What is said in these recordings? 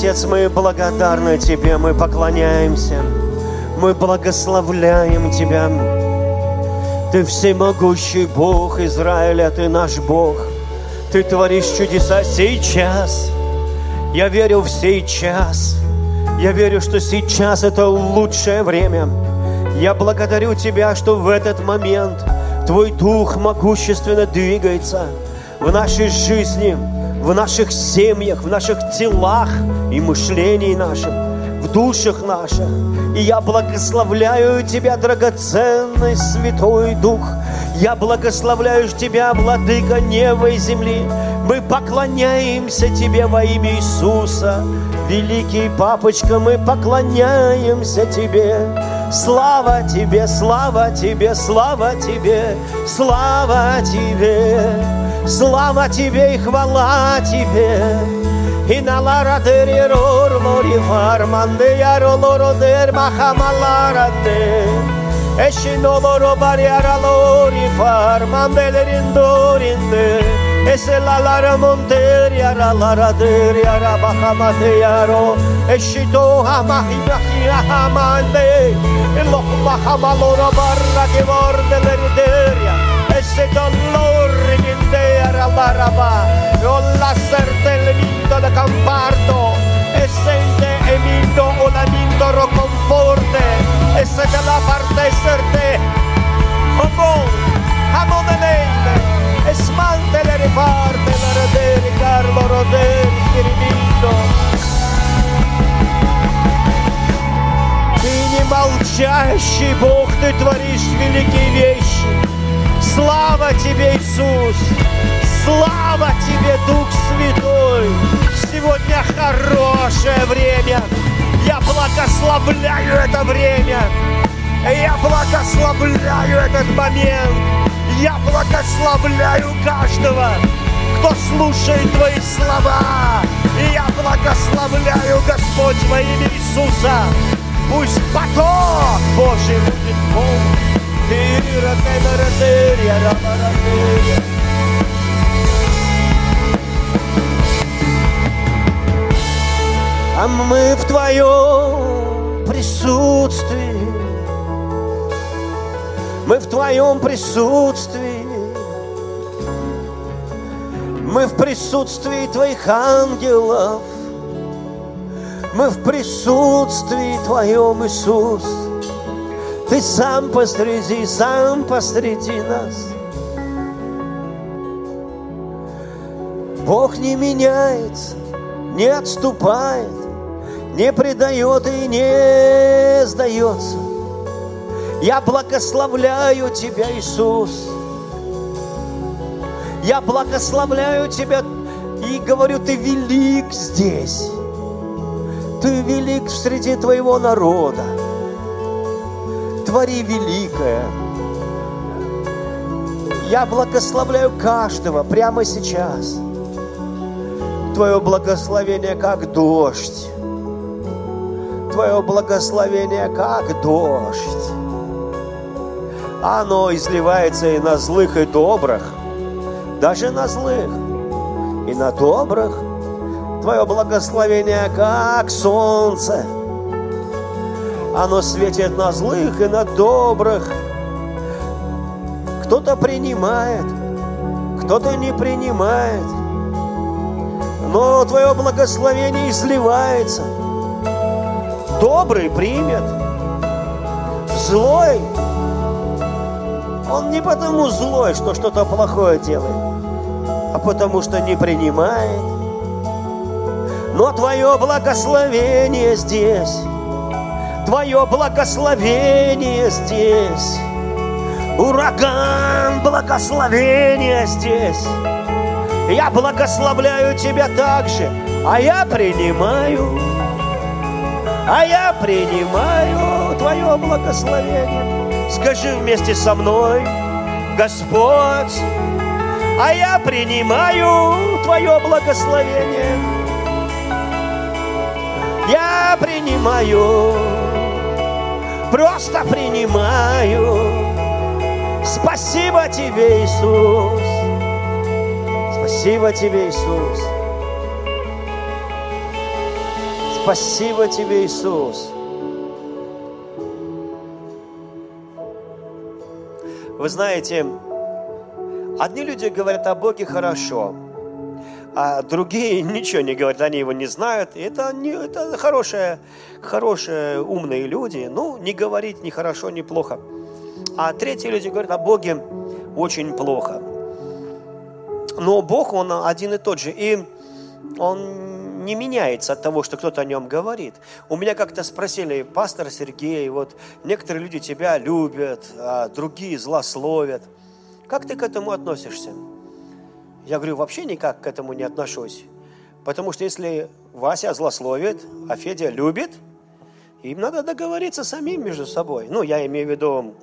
Отец, мы благодарны Тебе, мы поклоняемся, мы благословляем Тебя. Ты всемогущий Бог Израиля, Ты наш Бог. Ты творишь чудеса сейчас. Я верю в сейчас. Я верю, что сейчас это лучшее время. Я благодарю Тебя, что в этот момент Твой Дух могущественно двигается в нашей жизни, в наших семьях, в наших телах и мышлении нашем, в душах наших. И я благословляю Тебя, драгоценный Святой Дух. Я благословляю Тебя, Владыка неба и земли. Мы поклоняемся Тебе во имя Иисуса. Великий Папочка, мы поклоняемся Тебе. Слава Тебе, слава Тебе, слава Тебе, слава Тебе, слава Тебе и хвала Тебе. И на лара дери рор лори фарманде яро лоро дер махамалара де. Эши но лоро бариара лори фарманде лериндоринде. Ese la lara monteri ara lara deri ara bahamate yaro. Eşi to hamahi bahi hamande. Lo mahamalora barra che vordeleri deria. Ese dolor che ara laraba. Rolla serte vinto da campardo. E sente e minto o la minto ro conforte. E se te la parte serte. Amor, amor de lei. Сманте le riparte la Родери, Карло Родери, Керемиndo. Ты не молчащий Бог, Ты творишь великие вещи. Слава Тебе, Иисус! Слава Тебе, Дух Святой! Сегодня хорошее время. Я благословляю это время. Я благословляю этот момент. Я благословляю каждого, кто слушает Твои слова. И я благословляю, Господь, во имя Иисуса. Пусть поток Божий будет полон. А мы в Твоем присутствии мы в Твоем присутствии. Мы в присутствии Твоих ангелов. Мы в присутствии Твоем, Иисус. Ты сам посреди, сам посреди нас. Бог не меняется, не отступает, не предает и не сдается. Я благословляю Тебя, Иисус. Я благословляю Тебя и говорю, Ты велик здесь. Ты велик среди Твоего народа. Твори великое. Я благословляю каждого прямо сейчас. Твое благословение как дождь. Твое благословение как дождь оно изливается и на злых, и добрых, даже на злых, и на добрых. Твое благословение, как солнце, оно светит на злых и на добрых. Кто-то принимает, кто-то не принимает. Но Твое благословение изливается. Добрый примет, злой он не потому злой, что что-то плохое делает, а потому что не принимает. Но Твое благословение здесь, Твое благословение здесь, ураган благословения здесь. Я благословляю Тебя также, а я принимаю, а я принимаю Твое благословение. Скажи вместе со мной, Господь, а я принимаю Твое благословение. Я принимаю, просто принимаю. Спасибо Тебе, Иисус. Спасибо Тебе, Иисус. Спасибо тебе, Иисус. Вы знаете, одни люди говорят о Боге хорошо, а другие ничего не говорят, они его не знают. Это, не, это хорошие, хорошие, умные люди. Ну, не говорить ни хорошо, ни плохо. А третьи люди говорят о Боге очень плохо. Но Бог, Он один и тот же. И Он не меняется от того, что кто-то о нем говорит. У меня как-то спросили, пастор Сергей, вот некоторые люди тебя любят, а другие злословят. Как ты к этому относишься? Я говорю, вообще никак к этому не отношусь. Потому что если Вася злословит, а Федя любит, им надо договориться самим между собой. Ну, я имею в виду,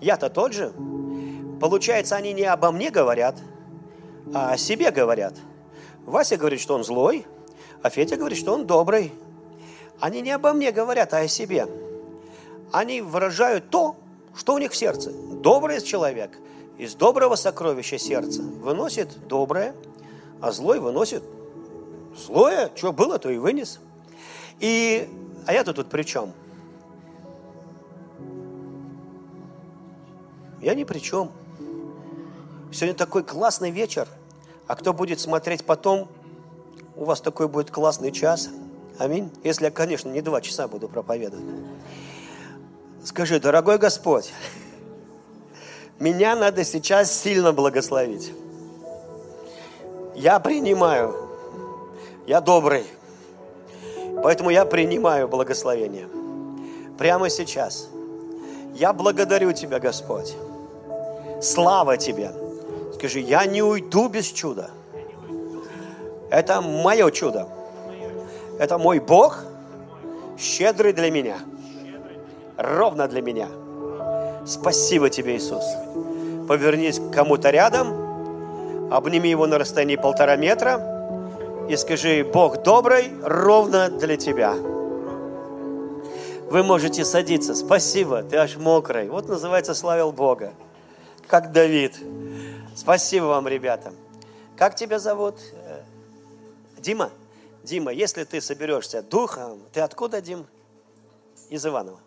я-то тот же. Получается, они не обо мне говорят, а о себе говорят. Вася говорит, что он злой, а Федя говорит, что он добрый. Они не обо мне говорят, а о себе. Они выражают то, что у них в сердце. Добрый человек – из доброго сокровища сердца выносит доброе, а злой выносит злое, что было, то и вынес. И, а я-то тут при чем? Я ни при чем. Сегодня такой классный вечер, а кто будет смотреть потом, у вас такой будет классный час. Аминь. Если я, конечно, не два часа буду проповедовать. Скажи, дорогой Господь, меня надо сейчас сильно благословить. Я принимаю. Я добрый. Поэтому я принимаю благословение. Прямо сейчас. Я благодарю Тебя, Господь. Слава Тебе. Скажи, я не уйду без чуда. Это мое чудо. Это мой Бог, щедрый для меня. Ровно для меня. Спасибо тебе, Иисус. Повернись к кому-то рядом, обними его на расстоянии полтора метра и скажи, Бог добрый, ровно для тебя. Вы можете садиться. Спасибо, ты аж мокрый. Вот называется славил Бога. Как Давид. Спасибо вам, ребята. Как тебя зовут? Дима? Дима, если ты соберешься духом, ты откуда, Дим? Из Иванова.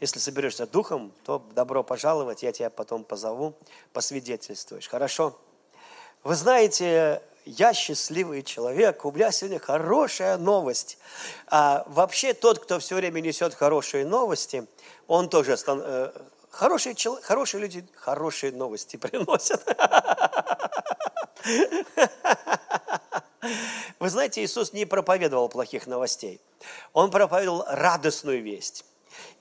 Если соберешься духом, то добро пожаловать, я тебя потом позову, посвидетельствуешь. Хорошо? Вы знаете, я счастливый человек, у меня сегодня хорошая новость. А вообще тот, кто все время несет хорошие новости, он тоже стан... Э, хорошие, чел... хорошие люди хорошие новости приносят. Вы знаете, Иисус не проповедовал плохих новостей. Он проповедовал радостную весть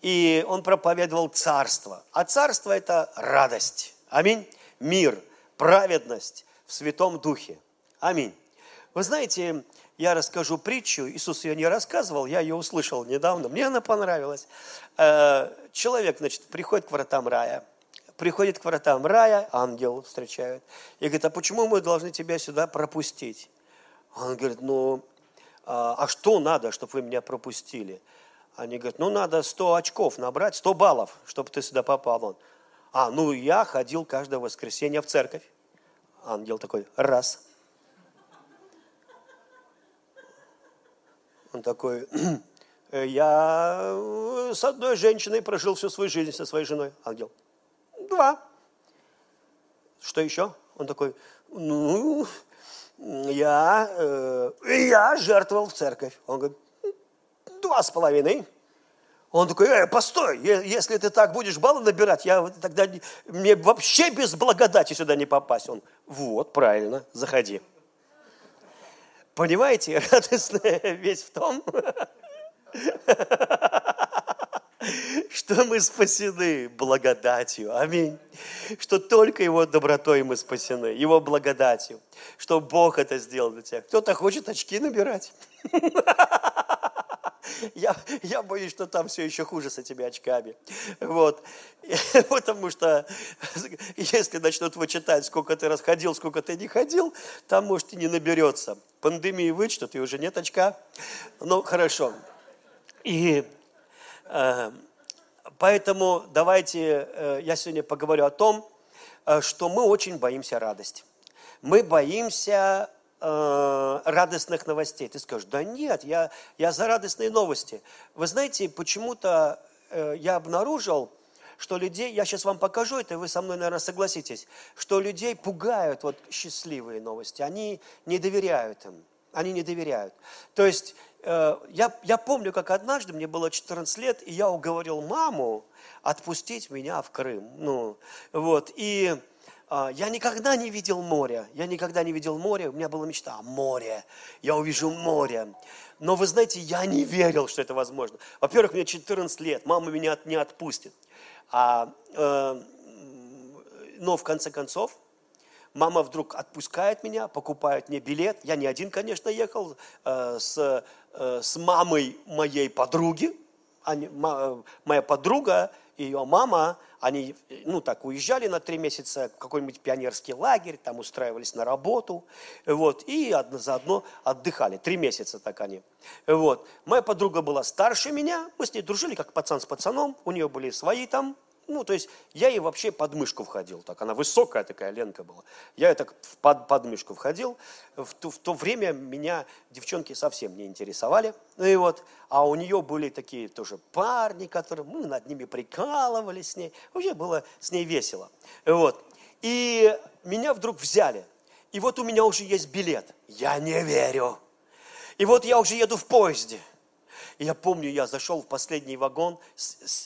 и он проповедовал царство. А царство – это радость. Аминь. Мир, праведность в Святом Духе. Аминь. Вы знаете, я расскажу притчу. Иисус ее не рассказывал, я ее услышал недавно. Мне она понравилась. Э, человек, значит, приходит к вратам рая. Приходит к вратам рая, ангел встречает. И говорит, а почему мы должны тебя сюда пропустить? Он говорит, ну, а, а что надо, чтобы вы меня пропустили? Они говорят, ну надо 100 очков набрать, 100 баллов, чтобы ты сюда попал. Он, а, ну я ходил каждое воскресенье в церковь. Ангел такой, раз. Он такой, я с одной женщиной прожил всю свою жизнь со своей женой. Ангел, два. Что еще? Он такой, ну, я, э, я жертвовал в церковь. Он говорит, два с половиной. Он такой, э, постой, если ты так будешь баллы набирать, я тогда мне вообще без благодати сюда не попасть. Он, вот, правильно, заходи. Понимаете, радостная вещь в том, что мы спасены благодатью. Аминь. Что только Его добротой мы спасены, Его благодатью. Что Бог это сделал для тебя. Кто-то хочет очки набирать. Я, я боюсь, что там все еще хуже с этими очками. Вот. Потому что если начнут вычитать, сколько ты расходил, сколько ты не ходил, там, может, и не наберется. Пандемии вычтут, и уже нет очка. Ну, хорошо. И поэтому давайте э, я сегодня поговорю о том, э, что мы очень боимся радости. Мы боимся э, радостных новостей. Ты скажешь, да нет, я, я за радостные новости. Вы знаете, почему-то я обнаружил, что людей, я сейчас вам покажу это, вы со мной, наверное, согласитесь, что людей пугают вот счастливые новости, они не доверяют им, они не доверяют. То есть я, я помню, как однажды, мне было 14 лет, и я уговорил маму отпустить меня в Крым. Ну, вот, и э, я никогда не видел моря, я никогда не видел моря, у меня была мечта, море, я увижу море. Но вы знаете, я не верил, что это возможно. Во-первых, мне 14 лет, мама меня не отпустит. А, э, но в конце концов, мама вдруг отпускает меня, покупает мне билет. Я не один, конечно, ехал э, с, э, с мамой моей подруги. Они, ма, моя подруга и ее мама, они, ну так, уезжали на три месяца в какой-нибудь пионерский лагерь, там устраивались на работу, вот, и одно, заодно отдыхали. Три месяца так они. Вот. Моя подруга была старше меня, мы с ней дружили, как пацан с пацаном, у нее были свои там ну, то есть я ей вообще под мышку входил. Так, она высокая такая, Ленка была. Я ей так под, под мышку входил. В то, в то время меня девчонки совсем не интересовали. Ну и вот, а у нее были такие тоже парни, которые, мы над ними прикалывались с ней. Вообще было с ней весело. Вот. И меня вдруг взяли. И вот у меня уже есть билет. Я не верю. И вот я уже еду в поезде. И я помню, я зашел в последний вагон,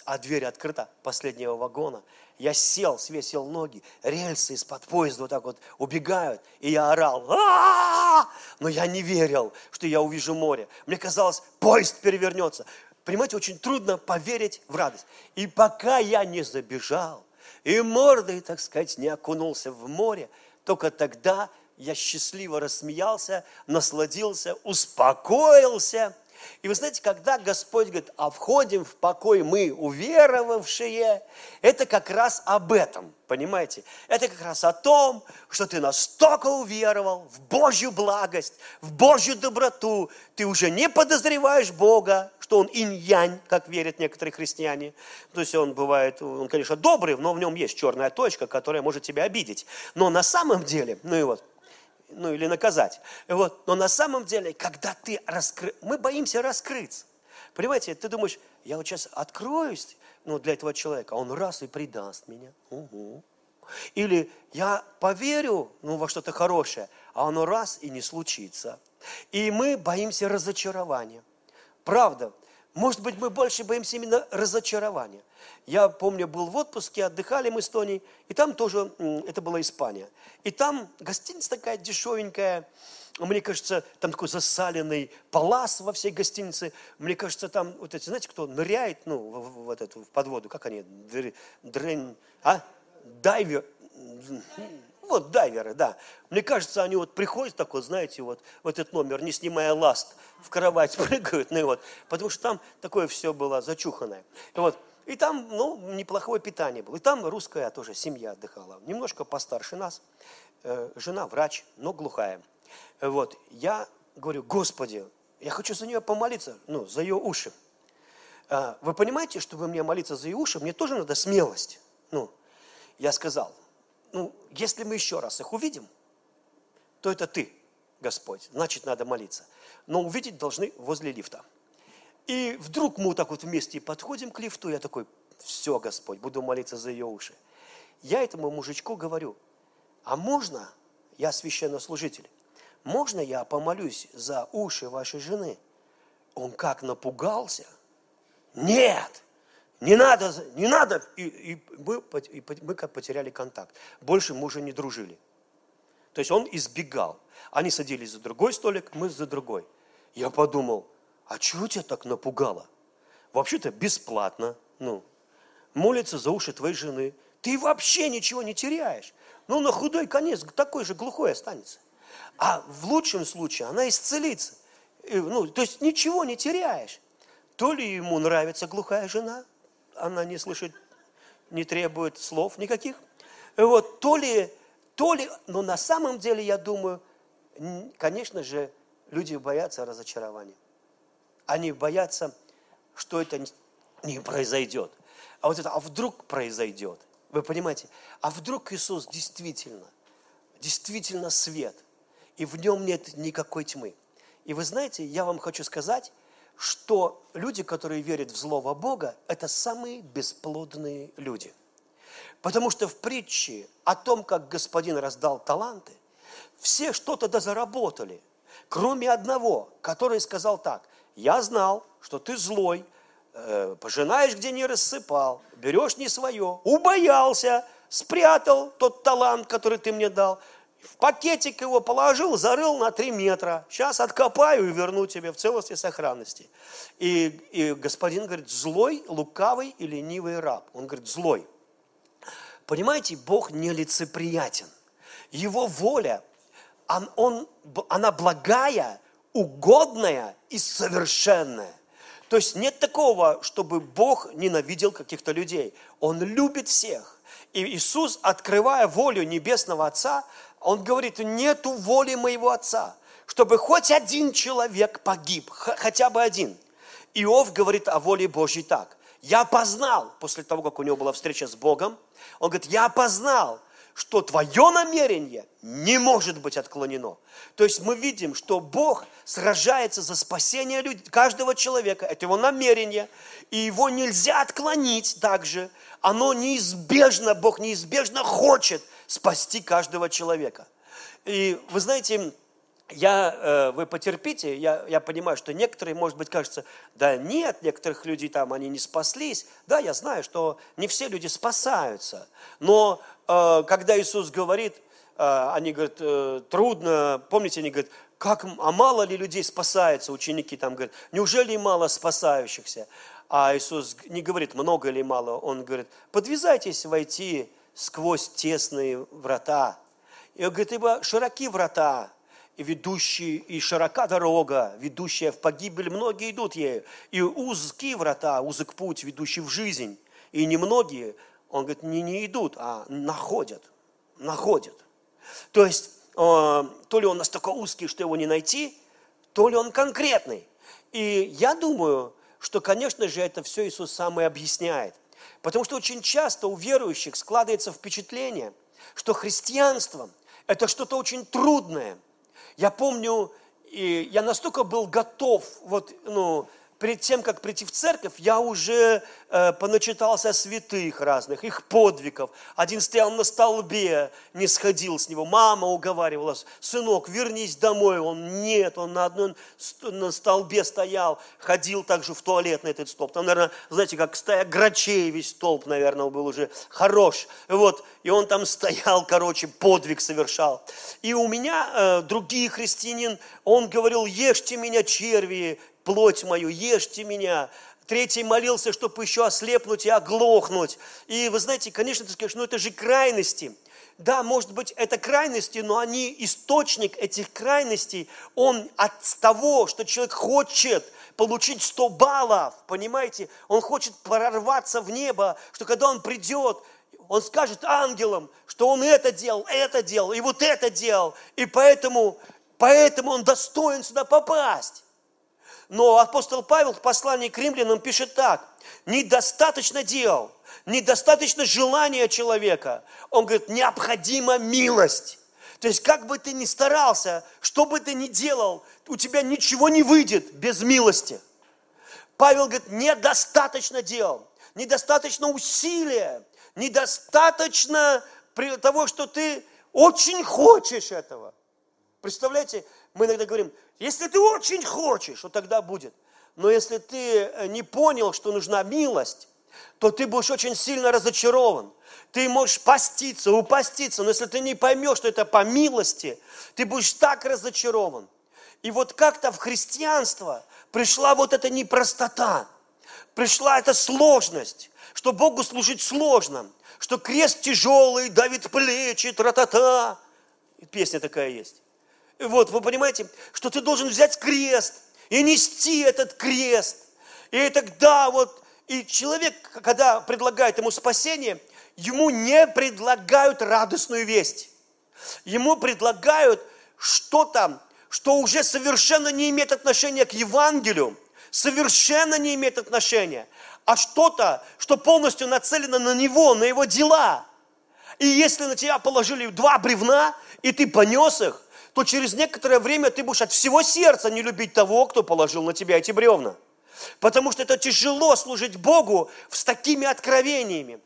а дверь открыта последнего вагона. Я сел, свесил ноги, рельсы из-под поезда вот так вот убегают, и я орал. А-а-а! Но я не верил, что я увижу море. Мне казалось, поезд перевернется. Понимаете, очень трудно поверить в радость. И пока я не забежал, и мордой, так сказать, не окунулся в море, только тогда я счастливо рассмеялся, насладился, успокоился – и вы знаете, когда Господь говорит, а входим в покой мы, уверовавшие, это как раз об этом, понимаете? Это как раз о том, что ты настолько уверовал в Божью благость, в Божью доброту, ты уже не подозреваешь Бога, что Он инь-янь, как верят некоторые христиане. То есть он бывает, он, конечно, добрый, но в нем есть черная точка, которая может тебя обидеть. Но на самом деле, ну и вот, ну или наказать. Вот. Но на самом деле, когда ты раскры... мы боимся раскрыться. Понимаете, ты думаешь, я вот сейчас откроюсь ну, для этого человека, а он раз и предаст меня. Угу. Или я поверю ну, во что-то хорошее, а оно раз и не случится. И мы боимся разочарования. Правда, может быть, мы больше боимся именно разочарования. Я помню, был в отпуске, отдыхали мы с Тоней, и там тоже, это была Испания. И там гостиница такая дешевенькая, мне кажется, там такой засаленный палас во всей гостинице. Мне кажется, там, вот эти, знаете, кто ныряет, ну, в, в, эту, в подводу, как они, дрен, а? Дайвер, вот дайверы, да. Мне кажется, они вот приходят так вот, знаете, вот в этот номер, не снимая ласт, в кровать прыгают, ну и вот, потому что там такое все было зачуханное. И вот, и там, ну, неплохое питание было. И там русская тоже семья отдыхала. Немножко постарше нас. Э, жена врач, но глухая. Вот, я говорю, Господи, я хочу за нее помолиться, ну, за ее уши. А, вы понимаете, чтобы мне молиться за ее уши, мне тоже надо смелость. Ну, я сказал, ну, если мы еще раз их увидим, то это ты, Господь, значит, надо молиться. Но увидеть должны возле лифта. И вдруг мы вот так вот вместе подходим к лифту, я такой, все, Господь, буду молиться за ее уши. Я этому мужичку говорю, а можно, я священнослужитель, можно я помолюсь за уши вашей жены? Он как напугался. Нет, не надо, не надо. И, и, мы, и мы как потеряли контакт. Больше мы уже не дружили. То есть он избегал. Они садились за другой столик, мы за другой. Я подумал, а чего тебя так напугало? Вообще-то бесплатно. Ну, молится за уши твоей жены. Ты вообще ничего не теряешь. Ну, на худой конец такой же глухой останется. А в лучшем случае она исцелится. Ну, то есть ничего не теряешь. То ли ему нравится глухая жена, она не слышит, не требует слов никаких. Вот, то ли, то ли, но на самом деле, я думаю, конечно же, люди боятся разочарования. Они боятся, что это не произойдет. А вот это, а вдруг произойдет? Вы понимаете? А вдруг Иисус действительно, действительно свет, и в нем нет никакой тьмы. И вы знаете, я вам хочу сказать, что люди, которые верят в злого Бога, это самые бесплодные люди. Потому что в притче о том, как господин раздал таланты, все что-то дозаработали, кроме одного, который сказал так, я знал, что ты злой, э, пожинаешь, где не рассыпал, берешь не свое, убоялся, спрятал тот талант, который ты мне дал, в пакетик его положил, зарыл на три метра. Сейчас откопаю и верну тебе в целости и сохранности. И, и господин говорит, злой, лукавый и ленивый раб. Он говорит, злой. Понимаете, Бог нелицеприятен. Его воля, он, он, она благая, угодная и совершенная. То есть нет такого, чтобы Бог ненавидел каких-то людей. Он любит всех. И Иисус, открывая волю Небесного Отца, Он говорит, нету воли моего Отца, чтобы хоть один человек погиб, хотя бы один. Иов говорит о воле Божьей так. Я познал, после того, как у него была встреча с Богом, он говорит, я познал, что твое намерение не может быть отклонено. То есть мы видим, что Бог сражается за спасение каждого человека. Это его намерение. И его нельзя отклонить также. Оно неизбежно, Бог неизбежно хочет спасти каждого человека. И вы знаете, я, э, вы потерпите, я, я понимаю, что некоторые, может быть, кажется, да нет, некоторых людей там, они не спаслись. Да, я знаю, что не все люди спасаются. Но когда Иисус говорит, э, они говорят, трудно, помните, они говорят, как, а мало ли людей спасается, ученики там говорят, неужели мало спасающихся? А Иисус не говорит, много или мало, Он говорит, подвязайтесь войти сквозь тесные врата. И он говорит, ибо широки врата, и ведущие, и широка дорога, ведущая в погибель, многие идут ею. И узкие врата, узок путь, ведущий в жизнь. И немногие, он говорит, не, не идут, а находят, находят. То есть, э, то ли он настолько узкий, что его не найти, то ли он конкретный. И я думаю, что, конечно же, это все Иисус сам и объясняет. Потому что очень часто у верующих складывается впечатление, что христианство – это что-то очень трудное – я помню, и я настолько был готов, вот, ну, перед тем, как прийти в церковь, я уже э, поначитался святых разных, их подвигов. Один стоял на столбе, не сходил с него. Мама уговаривала, сынок, вернись домой. Он нет, он на одном на столбе стоял, ходил также в туалет на этот столб. Там, наверное, знаете, как стая грачей весь столб, наверное, был уже хорош. Вот, и он там стоял, короче, подвиг совершал. И у меня э, другие христианин, он говорил, ешьте меня, черви, плоть мою, ешьте меня. Третий молился, чтобы еще ослепнуть и оглохнуть. И вы знаете, конечно, ты скажешь, ну это же крайности. Да, может быть, это крайности, но они, источник этих крайностей, он от того, что человек хочет получить 100 баллов, понимаете? Он хочет прорваться в небо, что когда он придет, он скажет ангелам, что он это делал, это делал, и вот это делал. И поэтому, поэтому он достоин сюда попасть. Но апостол Павел в послании к римлянам пишет так. Недостаточно дел, недостаточно желания человека. Он говорит, необходима милость. То есть, как бы ты ни старался, что бы ты ни делал, у тебя ничего не выйдет без милости. Павел говорит, недостаточно дел, недостаточно усилия, недостаточно того, что ты очень хочешь этого. Представляете, мы иногда говорим, если ты очень хочешь, вот тогда будет. Но если ты э, не понял, что нужна милость, то ты будешь очень сильно разочарован. Ты можешь поститься, упаститься, но если ты не поймешь, что это по милости, ты будешь так разочарован. И вот как-то в христианство пришла вот эта непростота, пришла эта сложность, что Богу служить сложно, что крест тяжелый, давит плечи, тра-та-та. Песня такая есть. Вот, вы понимаете, что ты должен взять крест и нести этот крест. И тогда вот, и человек, когда предлагает ему спасение, ему не предлагают радостную весть. Ему предлагают что-то, что уже совершенно не имеет отношения к Евангелию, совершенно не имеет отношения, а что-то, что полностью нацелено на него, на его дела. И если на тебя положили два бревна, и ты понес их, то через некоторое время ты будешь от всего сердца не любить того, кто положил на тебя эти бревна. Потому что это тяжело служить Богу с такими откровениями.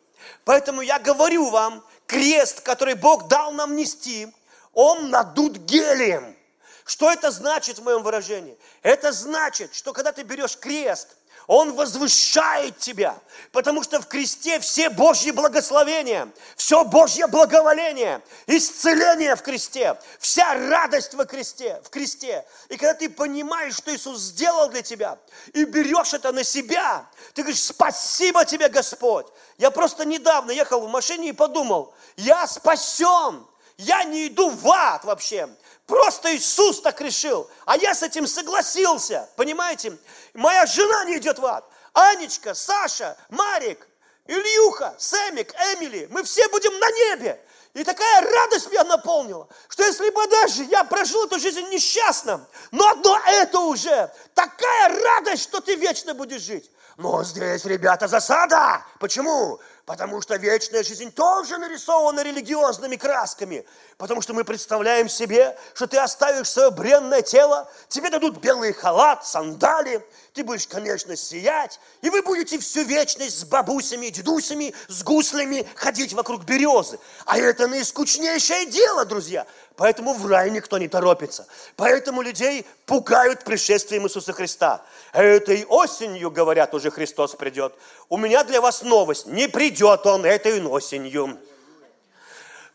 Поэтому я говорю вам, крест, который Бог дал нам нести, он надут гелием. Что это значит в моем выражении? Это значит, что когда ты берешь крест – он возвышает тебя, потому что в кресте все Божьи благословения, все Божье благоволение, исцеление в кресте, вся радость во кресте, в кресте. И когда ты понимаешь, что Иисус сделал для тебя, и берешь это на себя, ты говоришь, спасибо тебе, Господь. Я просто недавно ехал в машине и подумал, я спасен, я не иду в ад вообще. Просто Иисус так решил, а я с этим согласился, понимаете? Моя жена не идет в ад. Анечка, Саша, Марик, Ильюха, Сэмик, Эмили, мы все будем на небе. И такая радость меня наполнила, что если бы даже я прожил эту жизнь несчастным, но одно это уже такая радость, что ты вечно будешь жить. Но здесь, ребята, засада. Почему? Потому что вечная жизнь тоже нарисована религиозными красками. Потому что мы представляем себе, что ты оставишь свое бренное тело, тебе дадут белый халат, сандали, ты будешь, конечно, сиять, и вы будете всю вечность с бабусями, дедусями, с гуслями ходить вокруг березы. А это наискучнейшее дело, друзья. Поэтому в рай никто не торопится. Поэтому людей пугают пришествием Иисуса Христа. Этой осенью, говорят, уже Христос придет. У меня для вас новость. Не придет Он этой осенью.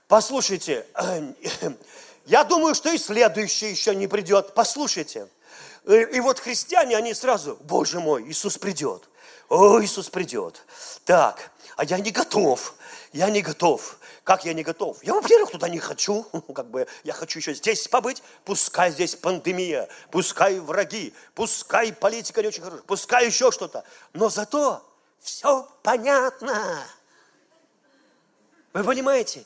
Послушайте, я думаю, что и следующий еще не придет. Послушайте. И вот христиане, они сразу, Боже мой, Иисус придет. О, Иисус придет. Так, а я не готов. Я не готов. Как я не готов? Я, во-первых, туда не хочу. Как бы я хочу еще здесь побыть. Пускай здесь пандемия, пускай враги, пускай политика не очень хорошая, пускай еще что-то. Но зато все понятно. Вы понимаете?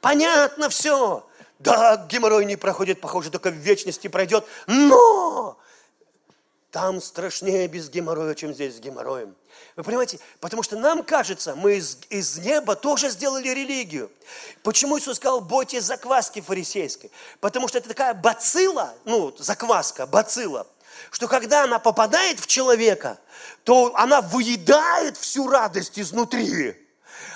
Понятно все. Да, геморрой не проходит, похоже, только в вечности пройдет. Но там страшнее без геморроя, чем здесь с геморроем. Вы понимаете? Потому что нам кажется, мы из, из неба тоже сделали религию. Почему Иисус сказал, бойтесь закваски фарисейской? Потому что это такая бацилла, ну, закваска, бацилла, что когда она попадает в человека, то она выедает всю радость изнутри.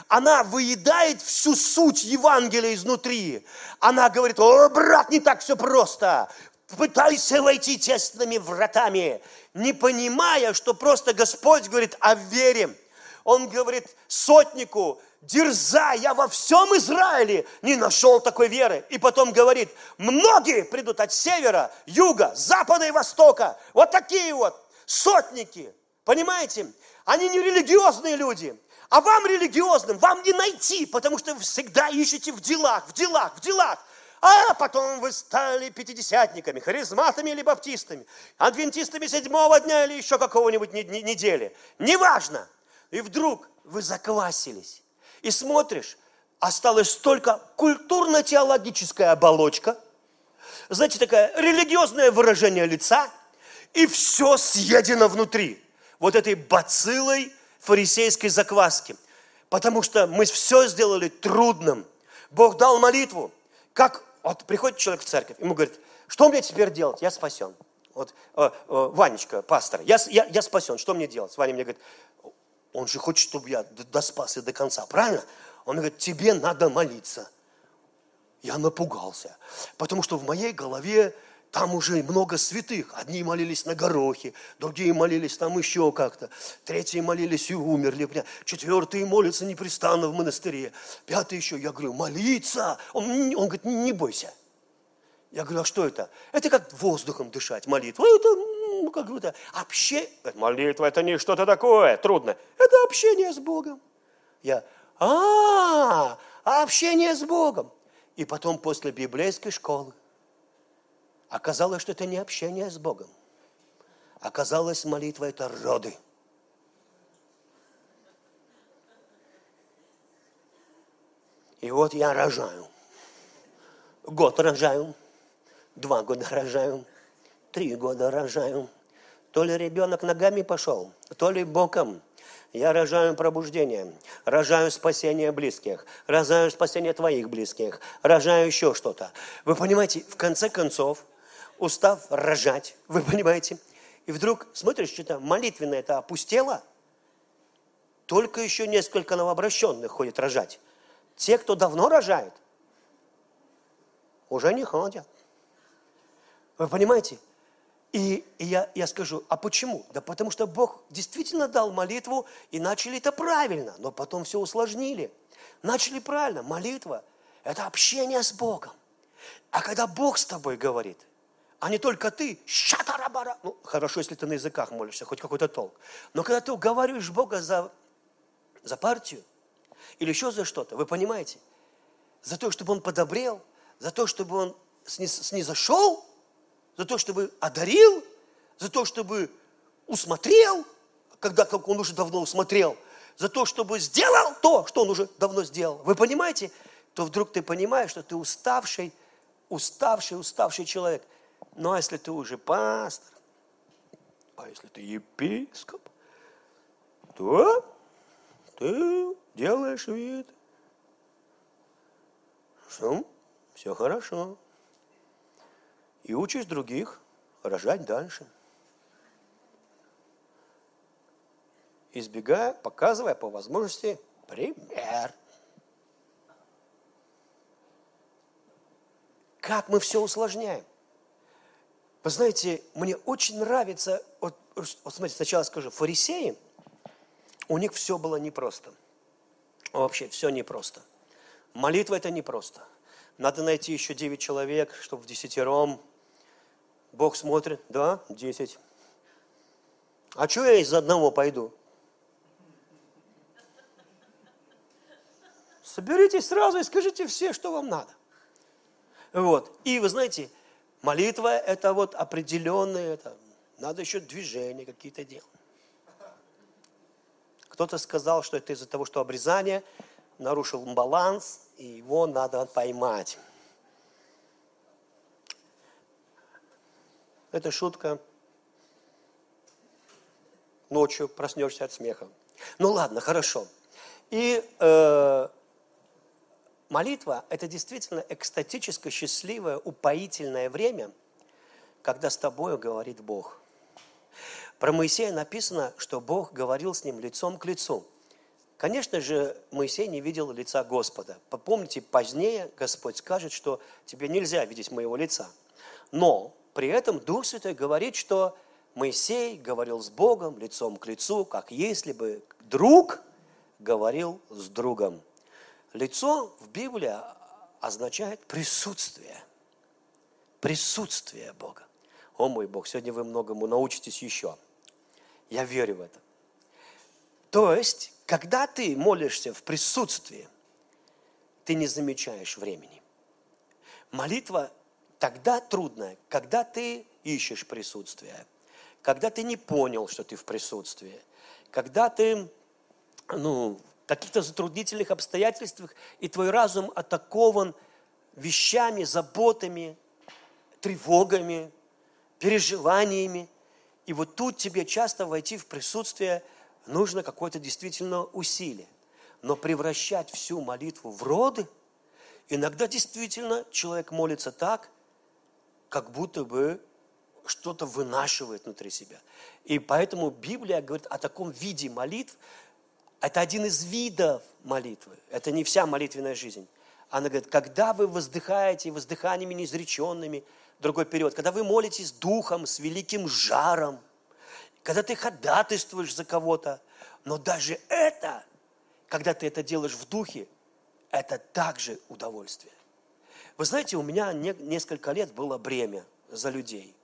Она выедает всю суть Евангелия изнутри. Она говорит, о, брат, не так все просто пытайся войти тесными вратами, не понимая, что просто Господь говорит о вере. Он говорит сотнику, дерзай, я во всем Израиле не нашел такой веры. И потом говорит, многие придут от севера, юга, запада и востока. Вот такие вот сотники, понимаете? Они не религиозные люди, а вам религиозным, вам не найти, потому что вы всегда ищете в делах, в делах, в делах. А потом вы стали пятидесятниками, харизматами или баптистами, адвентистами седьмого дня или еще какого-нибудь недели. Неважно. И вдруг вы заквасились. И смотришь, осталась только культурно-теологическая оболочка, знаете, такое религиозное выражение лица, и все съедено внутри. Вот этой бациллой фарисейской закваски. Потому что мы все сделали трудным. Бог дал молитву. Как вот приходит человек в церковь, ему говорит, что мне теперь делать? Я спасен. Вот э, э, Ванечка, пастор, я, я, я спасен, что мне делать? Ваня мне говорит, он же хочет, чтобы я доспас и до конца, правильно? Он говорит, тебе надо молиться. Я напугался, потому что в моей голове там уже много святых. Одни молились на горохе, другие молились там еще как-то. Третьи молились и умерли. Четвертые молятся непрестанно в монастыре. Пятый еще, я говорю, молиться. Он, он говорит, не бойся. Я говорю, а что это? Это как воздухом дышать, молитва. Это ну, как это общение. Молитва это не что-то такое, трудно. Это общение с Богом. Я, а, общение с Богом. И потом после библейской школы Оказалось, что это не общение с Богом. Оказалось, молитва – это роды. И вот я рожаю. Год рожаю, два года рожаю, три года рожаю. То ли ребенок ногами пошел, то ли боком. Я рожаю пробуждение, рожаю спасение близких, рожаю спасение твоих близких, рожаю еще что-то. Вы понимаете, в конце концов, устав рожать, вы понимаете, и вдруг смотришь, что-то молитвенное это опустело, только еще несколько новообращенных ходят рожать. Те, кто давно рожает, уже не ходят. Вы понимаете? И, и я, я скажу, а почему? Да потому что Бог действительно дал молитву, и начали это правильно, но потом все усложнили. Начали правильно. Молитва – это общение с Богом. А когда Бог с тобой говорит, а не только ты, шатарабара, ну, хорошо, если ты на языках молишься, хоть какой-то толк. Но когда ты уговариваешь Бога за, за партию или еще за что-то, вы понимаете, за то, чтобы Он подобрел, за то, чтобы Он сниз, снизошел, за то, чтобы одарил, за то, чтобы усмотрел, когда как он уже давно усмотрел, за то, чтобы сделал то, что он уже давно сделал. Вы понимаете? То вдруг ты понимаешь, что ты уставший, уставший, уставший человек. Ну, а если ты уже пастор, а если ты епископ, то ты делаешь вид, что все хорошо и учишь других рожать дальше. Избегая, показывая по возможности пример. Как мы все усложняем. Вы знаете, мне очень нравится, вот, вот смотрите, сначала скажу, фарисеи, у них все было непросто. Вообще все непросто. Молитва это непросто. Надо найти еще девять человек, чтобы в десятером Бог смотрит, да, 10. А что я из одного пойду? Соберитесь сразу и скажите все, что вам надо. Вот. И вы знаете, молитва это вот определенные, это, надо еще движения какие-то делать. Кто-то сказал, что это из-за того, что обрезание нарушил баланс, и его надо поймать. Это шутка. Ночью проснешься от смеха. Ну ладно, хорошо. И э, молитва – это действительно экстатическое, счастливое, упоительное время, когда с тобой говорит Бог. Про Моисея написано, что Бог говорил с ним лицом к лицу. Конечно же, Моисей не видел лица Господа. Помните, позднее Господь скажет, что тебе нельзя видеть моего лица. Но при этом Дух Святой говорит, что Моисей говорил с Богом лицом к лицу, как если бы друг говорил с другом. Лицо в Библии означает присутствие. Присутствие Бога. О мой Бог, сегодня вы многому научитесь еще. Я верю в это. То есть, когда ты молишься в присутствии, ты не замечаешь времени. Молитва тогда трудно, когда ты ищешь присутствие, когда ты не понял, что ты в присутствии, когда ты ну, в каких-то затруднительных обстоятельствах, и твой разум атакован вещами, заботами, тревогами, переживаниями. И вот тут тебе часто войти в присутствие нужно какое-то действительно усилие. Но превращать всю молитву в роды, иногда действительно человек молится так, как будто бы что-то вынашивает внутри себя. И поэтому Библия говорит о таком виде молитв. Это один из видов молитвы. Это не вся молитвенная жизнь. Она говорит, когда вы воздыхаете воздыханиями неизреченными, другой период, когда вы молитесь духом, с великим жаром, когда ты ходатайствуешь за кого-то, но даже это, когда ты это делаешь в духе, это также удовольствие. Вы знаете, у меня несколько лет было бремя за людей,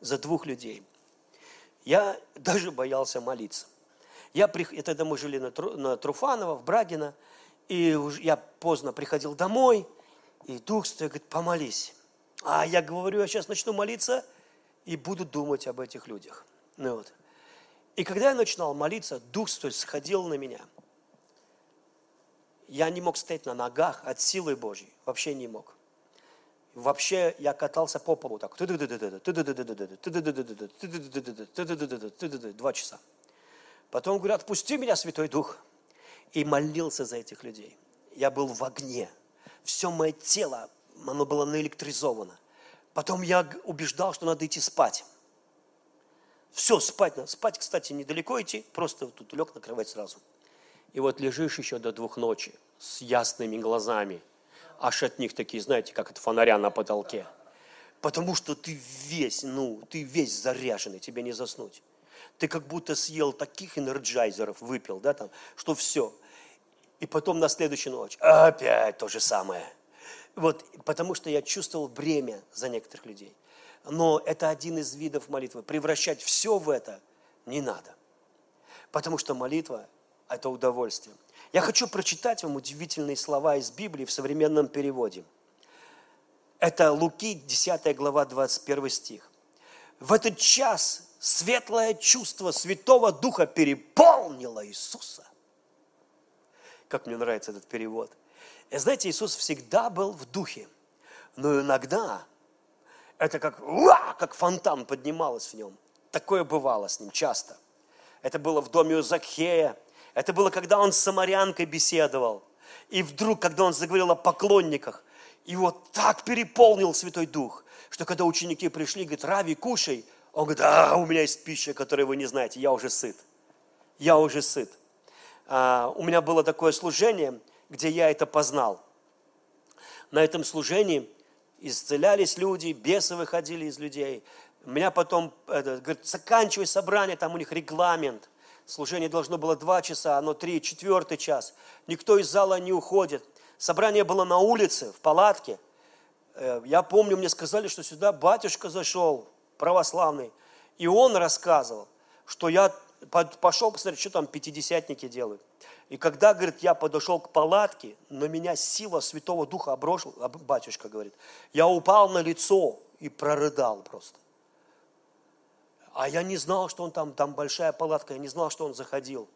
за двух людей. Я даже боялся молиться. Я, тогда мы жили на, на Труфаново, в Брагино, и я поздно приходил домой, и Дух Святой говорит, помолись. А я говорю, я сейчас начну молиться и буду думать об этих людях. Ну вот. И когда я начинал молиться, Дух Святой сходил на меня. Я не мог стоять на ногах от силы Божьей, вообще не мог. Вообще я катался по полу так. Два часа. Потом говорю, отпусти меня, Святой Дух. И молился за этих людей. Я был в огне. Все мое тело, оно было наэлектризовано. Потом я убеждал, что надо идти спать. Все, спать надо. Спать, кстати, недалеко идти, просто тут лег на кровать сразу. И вот лежишь еще до двух ночи с ясными глазами. Аж от них такие, знаете, как от фонаря на потолке. Потому что ты весь, ну, ты весь заряженный, тебе не заснуть. Ты как будто съел таких энерджайзеров, выпил, да, там, что все. И потом на следующую ночь опять то же самое. Вот, потому что я чувствовал бремя за некоторых людей. Но это один из видов молитвы. Превращать все в это не надо. Потому что молитва – это удовольствие. Я хочу прочитать вам удивительные слова из Библии в современном переводе. Это Луки, 10 глава, 21 стих. В этот час светлое чувство Святого Духа переполнило Иисуса. Как мне нравится этот перевод. И знаете, Иисус всегда был в духе, но иногда это как, уа, как фонтан поднималось в нем. Такое бывало с ним часто. Это было в доме у Закхея, это было, когда он с самарянкой беседовал. И вдруг, когда он заговорил о поклонниках, его так переполнил Святой Дух, что когда ученики пришли, говорит, Рави, кушай. Он говорит, а, у меня есть пища, которую вы не знаете, я уже сыт. Я уже сыт. А, у меня было такое служение, где я это познал. На этом служении исцелялись люди, бесы выходили из людей. Меня потом, это, говорит, заканчивай собрание, там у них регламент. Служение должно было два часа, оно три, четвертый час. Никто из зала не уходит. Собрание было на улице, в палатке. Э, я помню, мне сказали, что сюда батюшка зашел, православный. И он рассказывал, что я пошел посмотреть, что там пятидесятники делают. И когда, говорит, я подошел к палатке, на меня сила Святого Духа оброшил, батюшка говорит, я упал на лицо и прорыдал просто. А я не знал, что он там, там большая палатка, я не знал, что он заходил.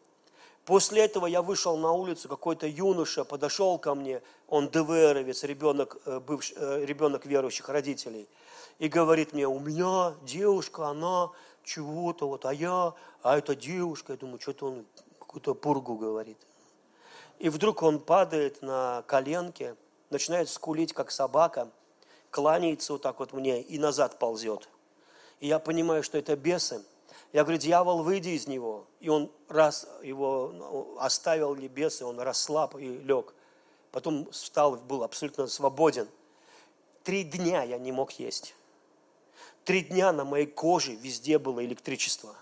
После этого я вышел на улицу, какой-то юноша подошел ко мне, он ДВРовец, ребенок, э, бывший, э, ребенок верующих родителей, и говорит мне, у меня девушка, она чего-то, вот, а я, а эта девушка, я думаю, что-то он какую-то пургу говорит. И вдруг он падает на коленки, начинает скулить, как собака, кланяется вот так вот мне и назад ползет – и я понимаю, что это бесы. Я говорю, дьявол, выйди из него. И он раз его ну, оставил ли бесы, он расслаб и лег. Потом встал, был абсолютно свободен. Три дня я не мог есть. Три дня на моей коже везде было электричество.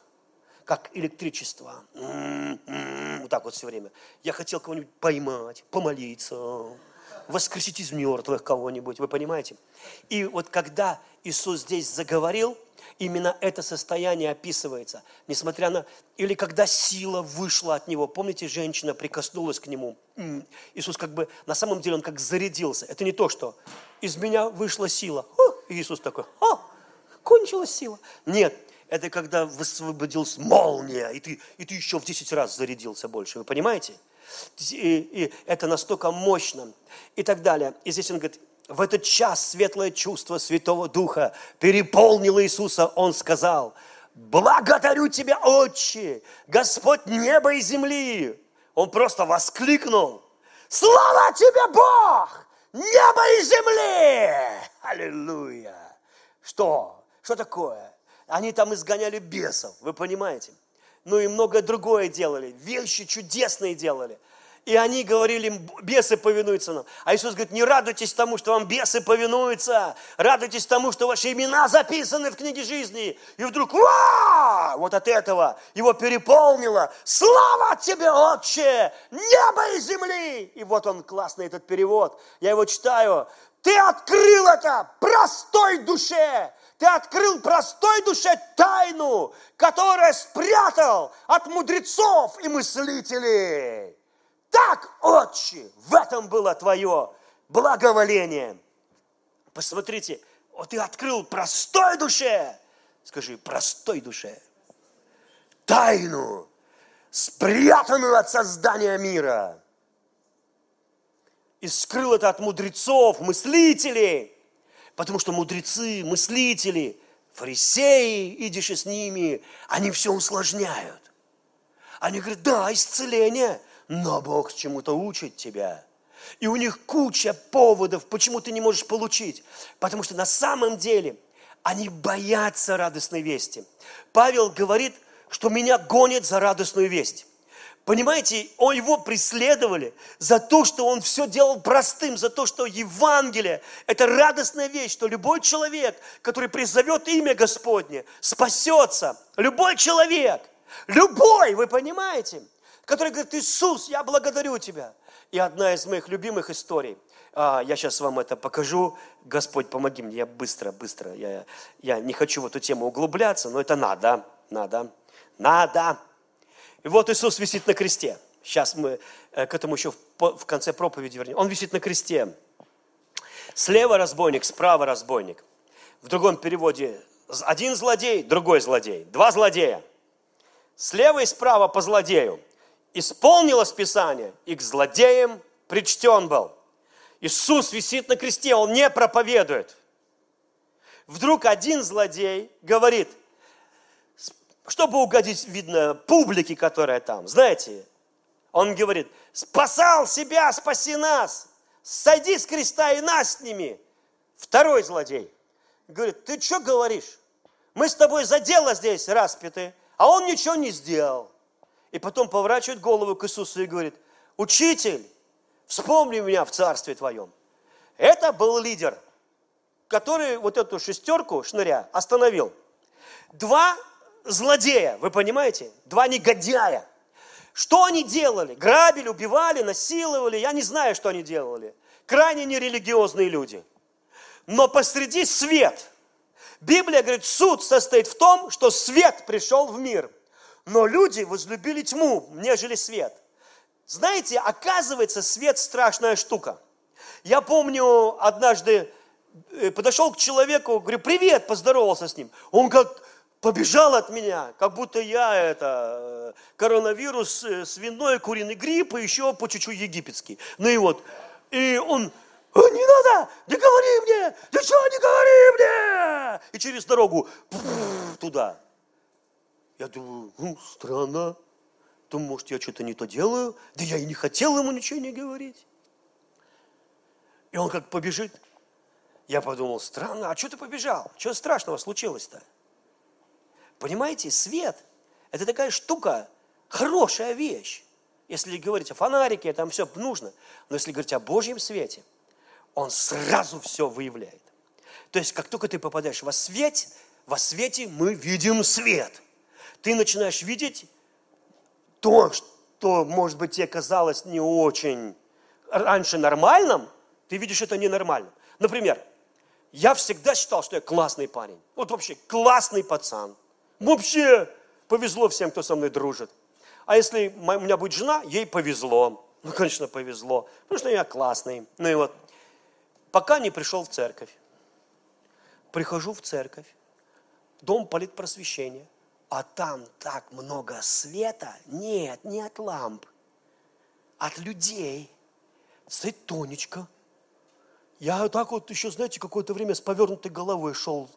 Как электричество. М-м-м, вот так вот все время. Я хотел кого-нибудь поймать, помолиться, воскресить из мертвых кого-нибудь. Вы понимаете? И вот когда Иисус здесь заговорил, именно это состояние описывается. Несмотря на... Или когда сила вышла от него. Помните, женщина прикоснулась к нему. Иисус как бы... На самом деле он как зарядился. Это не то, что из меня вышла сила. О! Иисус такой, о, кончилась сила. Нет, это когда высвободилась молния, и ты, и ты еще в 10 раз зарядился больше. Вы понимаете? И, и это настолько мощно. И так далее. И здесь он говорит, в этот час светлое чувство Святого Духа переполнило Иисуса. Он сказал, благодарю Тебя, Отче, Господь неба и земли. Он просто воскликнул, слава Тебе, Бог, неба и земли. Аллилуйя. Что? Что такое? Они там изгоняли бесов, вы понимаете? Ну и многое другое делали, вещи чудесные делали – и они говорили, бесы повинуются нам. А Иисус говорит, не радуйтесь тому, что вам бесы повинуются, радуйтесь тому, что ваши имена записаны в книге жизни. И вдруг, вот от этого его переполнило. Слава тебе, Отче, небо и земли! И вот он, классный этот перевод. Я его читаю. Ты открыл это простой душе. Ты открыл простой душе тайну, которая спрятал от мудрецов и мыслителей. Так, Отче, в этом было твое благоволение. Посмотрите, вот ты открыл простой душе, скажи, простой душе, тайну, спрятанную от создания мира. И скрыл это от мудрецов, мыслителей, потому что мудрецы, мыслители, фарисеи, идешь с ними, они все усложняют. Они говорят, да, исцеление, но Бог чему-то учит тебя. И у них куча поводов, почему ты не можешь получить. Потому что на самом деле они боятся радостной вести. Павел говорит, что меня гонит за радостную весть. Понимаете, он, его преследовали за то, что он все делал простым, за то, что Евангелие – это радостная вещь, что любой человек, который призовет имя Господне, спасется. Любой человек, любой, вы понимаете, который говорит, Иисус, я благодарю Тебя. И одна из моих любимых историй, а, я сейчас вам это покажу, Господь, помоги мне, я быстро, быстро, я, я не хочу в эту тему углубляться, но это надо, надо, надо. И вот Иисус висит на кресте. Сейчас мы э, к этому еще в конце проповеди вернем. Он висит на кресте. Слева разбойник, справа разбойник. В другом переводе один злодей, другой злодей. Два злодея. Слева и справа по злодею. Исполнилось Писание, и к злодеям причтен был. Иисус висит на кресте, Он не проповедует. Вдруг один злодей говорит – чтобы угодить, видно, публике, которая там. Знаете, он говорит, спасал себя, спаси нас, сойди с креста и нас сними. Второй злодей говорит, ты что говоришь? Мы с тобой за дело здесь распяты, а он ничего не сделал. И потом поворачивает голову к Иисусу и говорит, учитель, вспомни меня в царстве твоем. Это был лидер, который вот эту шестерку шныря остановил. Два злодея, вы понимаете? Два негодяя. Что они делали? Грабили, убивали, насиловали, я не знаю, что они делали. Крайне нерелигиозные люди. Но посреди свет. Библия говорит, суд состоит в том, что свет пришел в мир. Но люди возлюбили тьму, нежели свет. Знаете, оказывается, свет страшная штука. Я помню, однажды э, подошел к человеку, говорю, привет, поздоровался с ним. Он как побежал от меня, как будто я это коронавирус, э, свиной, куриный грипп и еще по чуть-чуть египетский. Ну и вот, и он, не надо, не говори мне, ты что, не говори мне! И через дорогу туда. Я думаю, странно. Думаю, может, я что-то не то делаю. Да я и не хотел ему ничего не говорить. И он как побежит. Я подумал, странно, а что ты побежал? Что страшного случилось-то? Понимаете, свет – это такая штука, хорошая вещь. Если говорить о фонарике, там все нужно. Но если говорить о Божьем свете, он сразу все выявляет. То есть, как только ты попадаешь во свет, во свете мы видим свет. Ты начинаешь видеть то, что, может быть, тебе казалось не очень раньше нормальным, ты видишь это ненормально. Например, я всегда считал, что я классный парень. Вот вообще классный пацан. Вообще повезло всем, кто со мной дружит. А если у меня будет жена, ей повезло. Ну, конечно, повезло, потому что я классный. Ну и вот, пока не пришел в церковь. Прихожу в церковь, дом политпросвещения, а там так много света. Нет, не от ламп, от людей. Стоит Тонечка. Я так вот еще, знаете, какое-то время с повернутой головой шел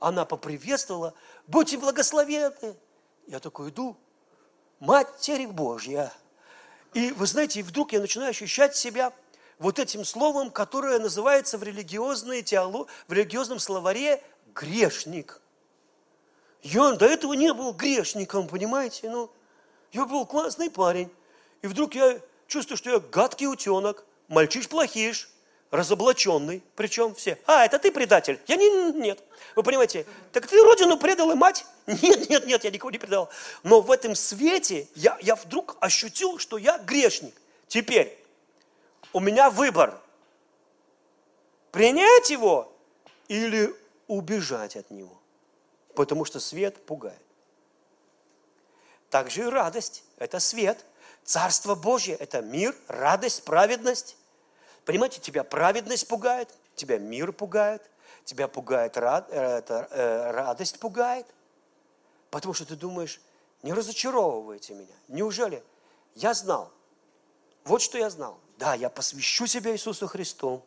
она поприветствовала, будьте благословенны. Я такой иду, Матерь Божья. И вы знаете, вдруг я начинаю ощущать себя вот этим словом, которое называется в, религиозной теолог... в религиозном словаре грешник. Я до этого не был грешником, понимаете? Ну, я был классный парень. И вдруг я чувствую, что я гадкий утенок, мальчиш плохиш, разоблаченный, причем все. А, это ты предатель? Я не, нет. Вы понимаете, так ты родину предал и мать? Нет, нет, нет, я никого не предал. Но в этом свете я, я вдруг ощутил, что я грешник. Теперь у меня выбор. Принять его или убежать от него. Потому что свет пугает. Также и радость – это свет. Царство Божье – это мир, радость, праведность. Понимаете, тебя праведность пугает, тебя мир пугает, тебя пугает рад, э, это, э, радость пугает. Потому что ты думаешь, не разочаровывайте меня. Неужели? Я знал. Вот что я знал. Да, я посвящу себя Иисусу Христу.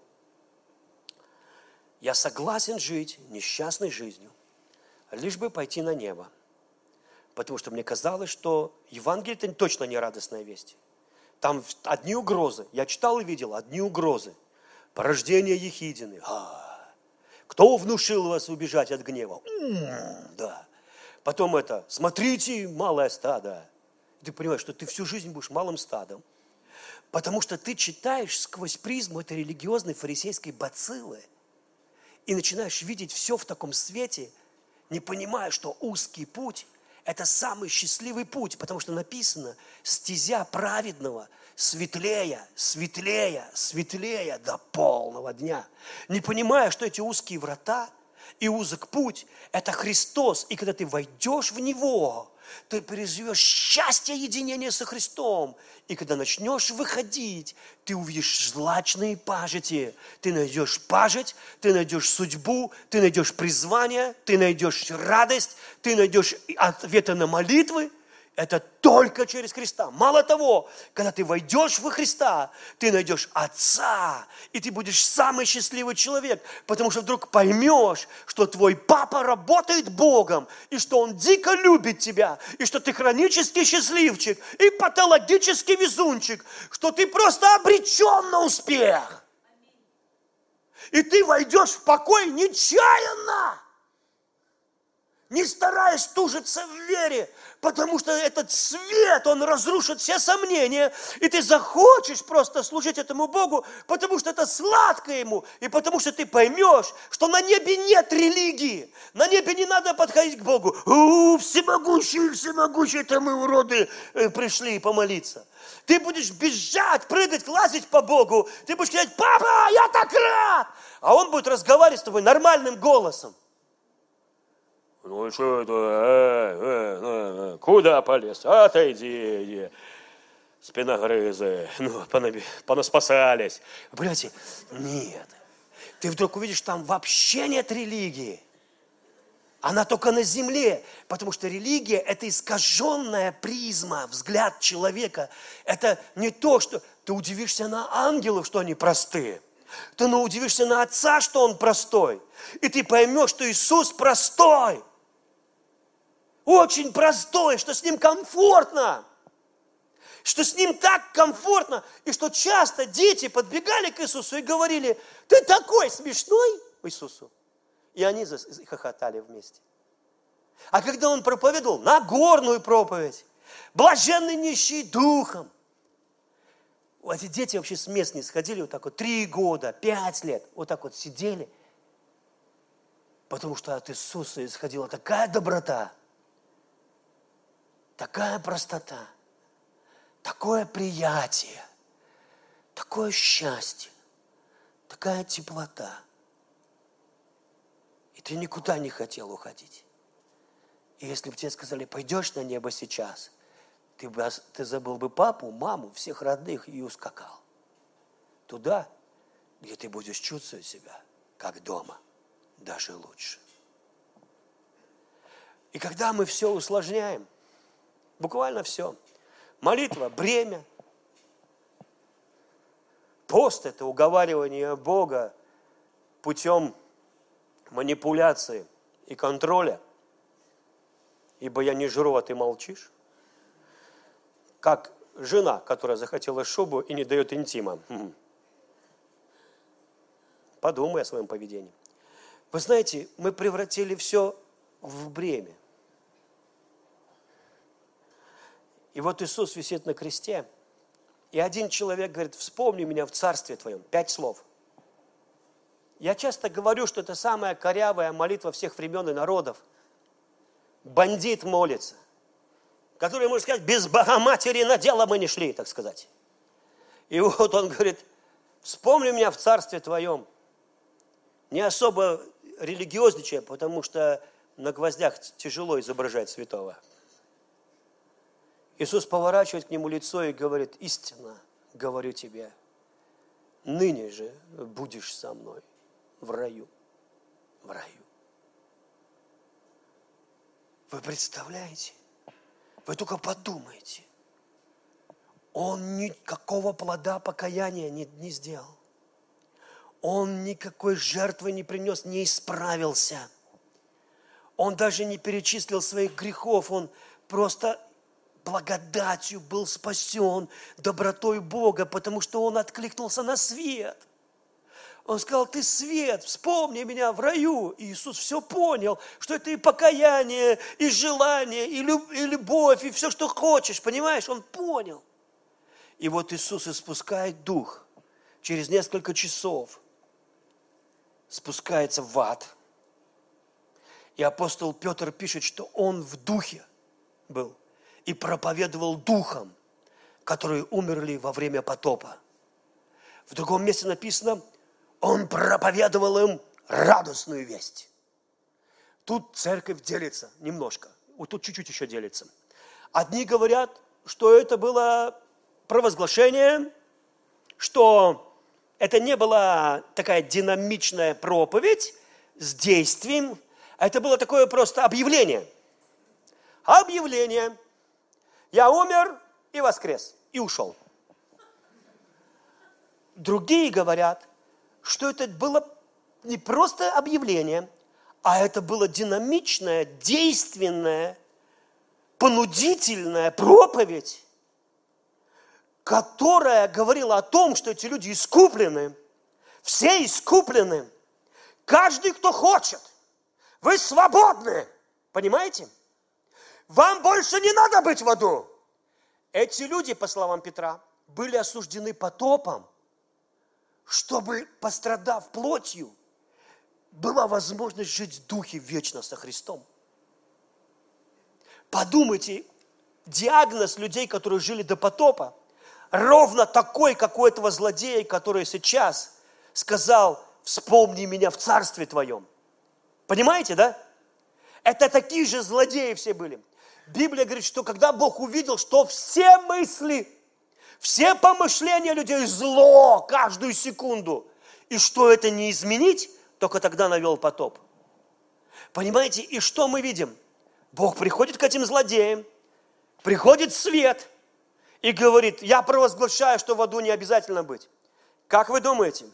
Я согласен жить несчастной жизнью, лишь бы пойти на небо. Потому что мне казалось, что Евангелие это точно не радостная весть. Там одни угрозы. Я читал и видел одни угрозы. Порождение Ехидины. А, кто внушил вас убежать от гнева? Да. Потом это, смотрите, малое стадо. Ты понимаешь, что ты всю жизнь будешь малым стадом. Потому что ты читаешь сквозь призму этой религиозной фарисейской бациллы и начинаешь видеть все в таком свете, не понимая, что узкий путь – это самый счастливый путь, потому что написано «стезя праведного светлее, светлее, светлее до полного дня». Не понимая, что эти узкие врата и узок путь – это Христос, и когда ты войдешь в Него – ты переживешь счастье единения со Христом. И когда начнешь выходить, ты увидишь злачные пажити. Ты найдешь пажить, ты найдешь судьбу, ты найдешь призвание, ты найдешь радость, ты найдешь ответы на молитвы – это только через Христа. Мало того, когда ты войдешь во Христа, ты найдешь Отца, и ты будешь самый счастливый человек, потому что вдруг поймешь, что твой папа работает Богом, и что он дико любит тебя, и что ты хронический счастливчик, и патологический везунчик, что ты просто обречен на успех. И ты войдешь в покой нечаянно не стараясь тужиться в вере, потому что этот свет, он разрушит все сомнения, и ты захочешь просто служить этому Богу, потому что это сладко Ему, и потому что ты поймешь, что на небе нет религии, на небе не надо подходить к Богу. У, всемогущий, всемогущий, это мы уроды э, пришли помолиться. Ты будешь бежать, прыгать, лазить по Богу, ты будешь говорить, папа, я так рад! А Он будет разговаривать с тобой нормальным голосом. Ну что это? Э, э, э, куда полез? Отойди. Спиногрызы. Ну, понаспасались. Понимаете? Нет. Ты вдруг увидишь, там вообще нет религии. Она только на земле, потому что религия – это искаженная призма, взгляд человека. Это не то, что ты удивишься на ангелов, что они простые. Ты удивишься на Отца, что Он простой. И ты поймешь, что Иисус простой – очень простой, что с ним комфортно, что с ним так комфортно, и что часто дети подбегали к Иисусу и говорили, ты такой смешной Иисусу. И они хохотали вместе. А когда он проповедовал Нагорную проповедь, блаженный нищий духом, эти дети вообще с мест не сходили вот так вот, три года, пять лет, вот так вот сидели, потому что от Иисуса исходила такая доброта – такая простота, такое приятие, такое счастье, такая теплота. И ты никуда не хотел уходить. И если бы тебе сказали, пойдешь на небо сейчас, ты, бы, ты забыл бы папу, маму, всех родных и ускакал. Туда, где ты будешь чувствовать себя, как дома, даже лучше. И когда мы все усложняем, Буквально все. Молитва, бремя. Пост – это уговаривание Бога путем манипуляции и контроля. Ибо я не жру, а ты молчишь. Как жена, которая захотела шубу и не дает интима. Подумай о своем поведении. Вы знаете, мы превратили все в бремя. И вот Иисус висит на кресте, и один человек говорит, вспомни меня в Царстве Твоем. Пять слов. Я часто говорю, что это самая корявая молитва всех времен и народов. Бандит молится, который, можно сказать, без Богоматери на дело мы не шли, так сказать. И вот он говорит, вспомни меня в Царстве Твоем. Не особо религиозничая, потому что на гвоздях тяжело изображать святого. Иисус поворачивает к нему лицо и говорит, истинно говорю тебе, ныне же будешь со мной в раю, в раю. Вы представляете? Вы только подумайте. Он никакого плода покаяния не, не сделал. Он никакой жертвы не принес, не исправился. Он даже не перечислил своих грехов. Он просто благодатью был спасен, добротой Бога, потому что он откликнулся на свет. Он сказал, ты свет, вспомни меня в раю. И Иисус все понял, что это и покаяние, и желание, и, любовь, и все, что хочешь, понимаешь? Он понял. И вот Иисус испускает дух через несколько часов, спускается в ад. И апостол Петр пишет, что он в духе был и проповедовал духом, которые умерли во время потопа. В другом месте написано, он проповедовал им радостную весть. Тут церковь делится немножко, вот тут чуть-чуть еще делится. Одни говорят, что это было провозглашение, что это не была такая динамичная проповедь с действием, а это было такое просто объявление. Объявление. Я умер и воскрес, и ушел. Другие говорят, что это было не просто объявление, а это было динамичная, действенная, понудительная проповедь, которая говорила о том, что эти люди искуплены, все искуплены, каждый, кто хочет, вы свободны, понимаете? Вам больше не надо быть в аду. Эти люди, по словам Петра, были осуждены потопом, чтобы, пострадав плотью, была возможность жить в духе вечно со Христом. Подумайте, диагноз людей, которые жили до потопа, ровно такой, как у этого злодея, который сейчас сказал, вспомни меня в царстве твоем. Понимаете, да? Это такие же злодеи все были. Библия говорит, что когда Бог увидел, что все мысли все помышления людей зло каждую секунду. И что это не изменить, только тогда навел потоп. Понимаете, и что мы видим? Бог приходит к этим злодеям, приходит свет и говорит, я провозглашаю, что в аду не обязательно быть. Как вы думаете?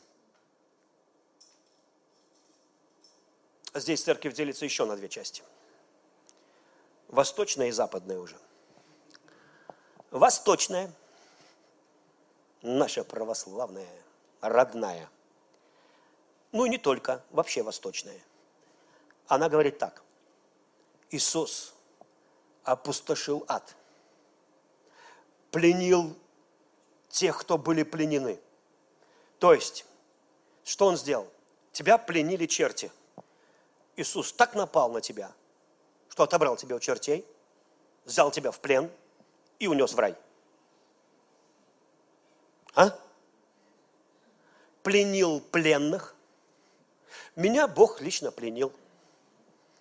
Здесь церковь делится еще на две части. Восточная и западная уже. Восточная – наша православная, родная. Ну и не только, вообще восточная. Она говорит так. Иисус опустошил ад, пленил тех, кто были пленены. То есть, что Он сделал? Тебя пленили черти. Иисус так напал на тебя, что отобрал тебя у чертей, взял тебя в плен и унес в рай – а? Пленил пленных. Меня Бог лично пленил.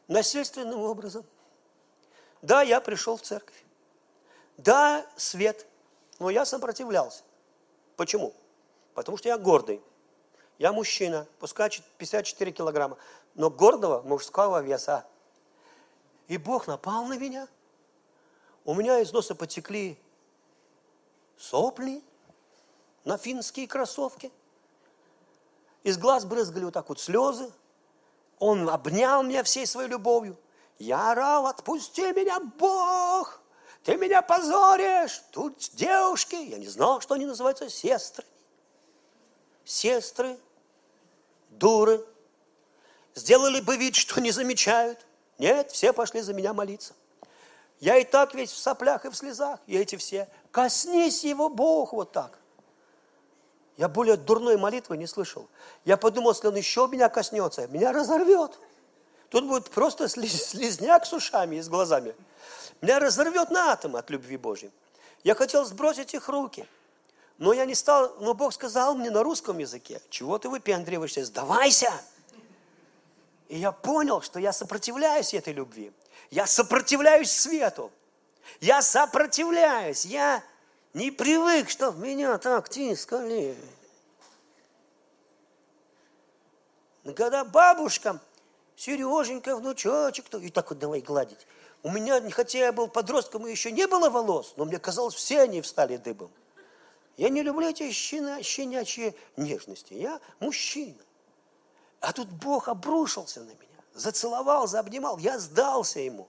Насильственным образом. Да, я пришел в церковь. Да, свет. Но я сопротивлялся. Почему? Потому что я гордый. Я мужчина, пускай 54 килограмма, но гордого мужского веса. И Бог напал на меня. У меня из носа потекли сопли, на финские кроссовки. Из глаз брызгали вот так вот слезы. Он обнял меня всей своей любовью. Я орал, отпусти меня, Бог! Ты меня позоришь! Тут девушки, я не знал, что они называются сестрами. Сестры, дуры. Сделали бы вид, что не замечают. Нет, все пошли за меня молиться. Я и так весь в соплях и в слезах, и эти все. Коснись его, Бог, вот так. Я более дурной молитвы не слышал. Я подумал, если он еще меня коснется, меня разорвет. Тут будет просто слизняк с ушами и с глазами. Меня разорвет на атомы от любви Божьей. Я хотел сбросить их руки. Но я не стал, но Бог сказал мне на русском языке, чего ты выпендриваешься, сдавайся. И я понял, что я сопротивляюсь этой любви. Я сопротивляюсь свету. Я сопротивляюсь. Я не привык, чтоб меня так тискали. Когда бабушка, Сереженька, внучочек, то и так вот давай гладить. У меня, хотя я был подростком, и еще не было волос, но мне казалось, все они встали дыбом. Я не люблю эти щена, щенячьи нежности. Я мужчина. А тут Бог обрушился на меня, зацеловал, заобнимал. Я сдался ему.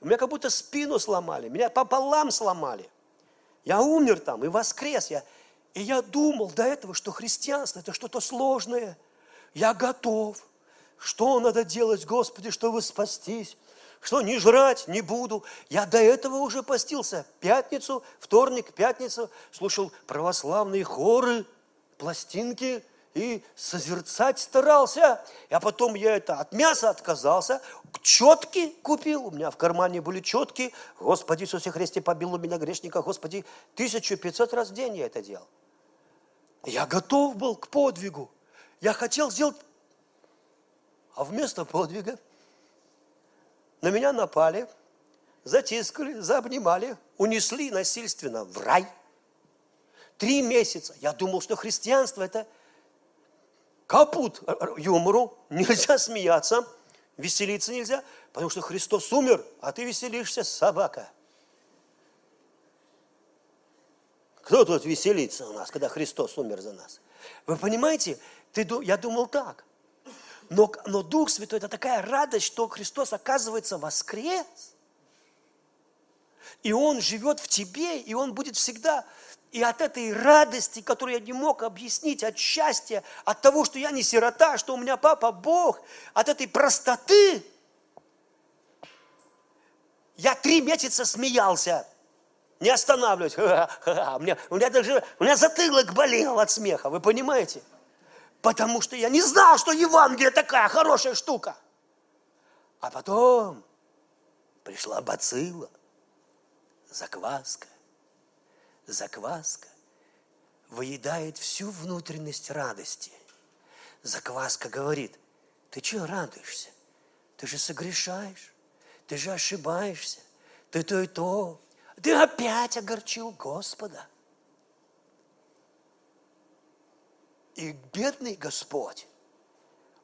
У меня как будто спину сломали, меня пополам сломали. Я умер там и воскрес. Я, и я думал до этого, что христианство – это что-то сложное. Я готов. Что надо делать, Господи, чтобы спастись? Что не жрать не буду. Я до этого уже постился. Пятницу, вторник, пятницу слушал православные хоры, пластинки и созерцать старался. А потом я это от мяса отказался, четки купил. У меня в кармане были четки. Господи Иисусе Христе, побил у меня грешника. Господи, 1500 раз в день я это делал. Я готов был к подвигу. Я хотел сделать... А вместо подвига на меня напали, затискали, заобнимали, унесли насильственно в рай. Три месяца. Я думал, что христианство – это капут юмору, нельзя смеяться, веселиться нельзя, потому что Христос умер, а ты веселишься, собака. Кто тут веселится у нас, когда Христос умер за нас? Вы понимаете, ты, я думал так. Но, но Дух Святой – это такая радость, что Христос, оказывается, воскрес. И Он живет в тебе, и Он будет всегда и от этой радости, которую я не мог объяснить, от счастья, от того, что я не сирота, что у меня папа Бог, от этой простоты, я три месяца смеялся, не останавливаюсь. У меня, у меня даже у меня затылок болел от смеха, вы понимаете? Потому что я не знал, что Евангелие такая хорошая штука. А потом пришла бацилла, закваска закваска выедает всю внутренность радости. Закваска говорит, ты чего радуешься? Ты же согрешаешь, ты же ошибаешься, ты то и то. Ты опять огорчил Господа. И бедный Господь,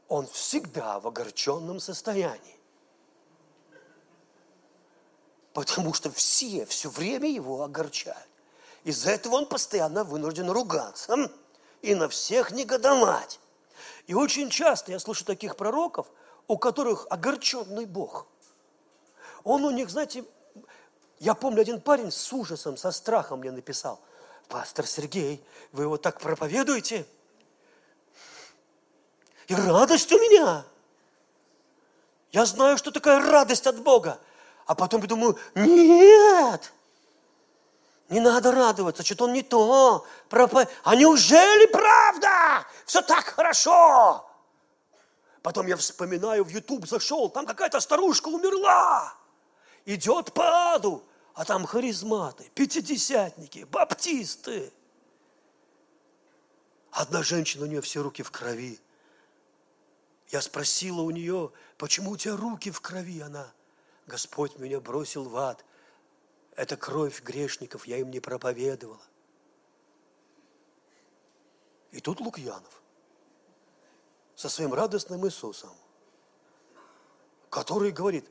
Он всегда в огорченном состоянии. Потому что все все время его огорчают. Из-за этого он постоянно вынужден ругаться и на всех негодовать. И очень часто я слышу таких пророков, у которых огорченный Бог. Он у них, знаете, я помню, один парень с ужасом, со страхом мне написал, пастор Сергей, вы его так проповедуете? И радость у меня. Я знаю, что такая радость от Бога. А потом я думаю, нет, не надо радоваться, что-то он не то. Пропа... А неужели правда? Все так хорошо. Потом я вспоминаю, в YouTube зашел, там какая-то старушка умерла. Идет по аду, а там харизматы, пятидесятники, баптисты. Одна женщина, у нее все руки в крови. Я спросила у нее, почему у тебя руки в крови? Она, Господь меня бросил в ад – это кровь грешников, я им не проповедовала. И тут Лукьянов со своим радостным Иисусом, который говорит,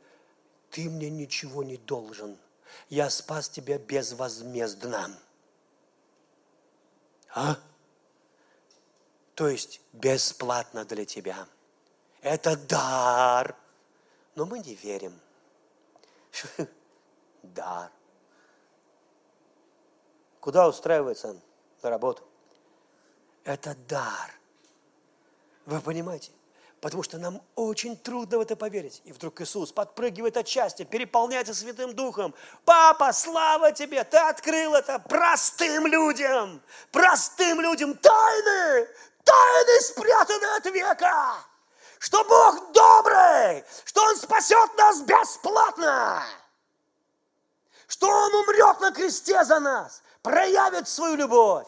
ты мне ничего не должен, я спас тебя безвозмездно. А? То есть бесплатно для тебя. Это дар. Но мы не верим. Дар. Куда устраивается на работу? Это дар. Вы понимаете? Потому что нам очень трудно в это поверить. И вдруг Иисус подпрыгивает от счастья, переполняется Святым Духом. Папа, слава тебе, ты открыл это простым людям, простым людям тайны, тайны спрятаны от века, что Бог добрый, что Он спасет нас бесплатно, что Он умрет на кресте за нас, проявит свою любовь.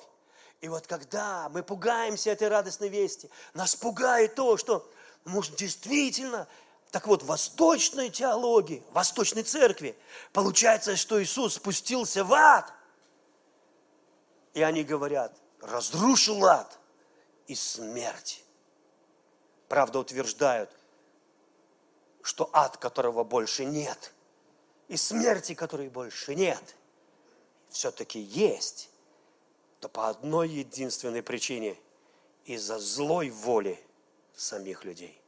И вот когда мы пугаемся этой радостной вести, нас пугает то, что, может, действительно, так вот, в восточной теологии, в восточной церкви, получается, что Иисус спустился в ад. И они говорят, разрушил ад и смерть. Правда, утверждают, что ад, которого больше нет, и смерти, которой больше нет – все-таки есть, то по одной единственной причине – из-за злой воли самих людей.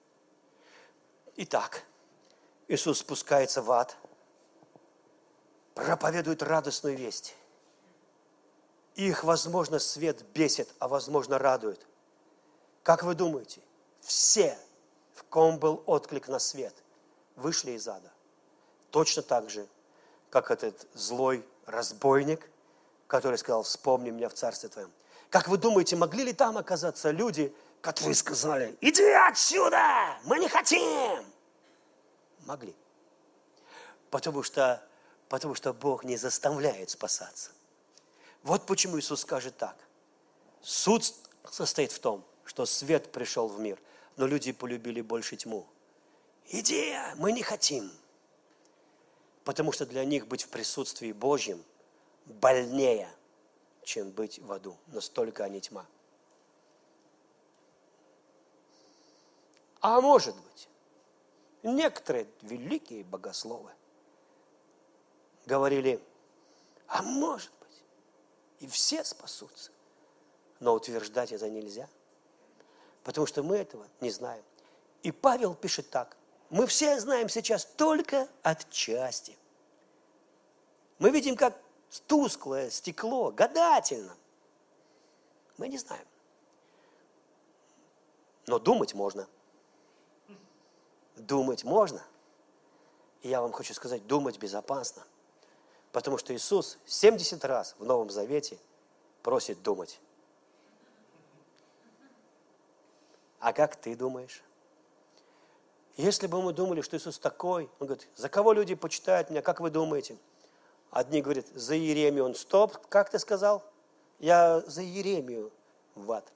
Итак, Иисус спускается в ад, проповедуют радостную весть. Их, возможно, свет бесит, а возможно, радует. Как вы думаете, все, в ком был отклик на свет, вышли из ада? Точно так же, как этот злой разбойник, который сказал, вспомни меня в Царстве Твоем. Как вы думаете, могли ли там оказаться люди, которые сказали, иди отсюда, мы не хотим? Могли. Потому что, потому что Бог не заставляет спасаться. Вот почему Иисус скажет так. Суд состоит в том, что свет пришел в мир, но люди полюбили больше тьму. Иди, мы не хотим. Потому что для них быть в присутствии Божьем больнее, чем быть в аду. Настолько они тьма. А может быть, некоторые великие богословы говорили, а может быть, и все спасутся. Но утверждать это нельзя, потому что мы этого не знаем. И Павел пишет так, мы все знаем сейчас только отчасти. Мы видим, как тусклое стекло, гадательно. Мы не знаем. Но думать можно. Думать можно. И я вам хочу сказать, думать безопасно. Потому что Иисус 70 раз в Новом Завете просит думать. А как ты думаешь? Если бы мы думали, что Иисус такой, Он говорит, за кого люди почитают меня, как вы думаете? Одни говорят, за Еремию он стоп, как ты сказал? Я за Еремию в ад.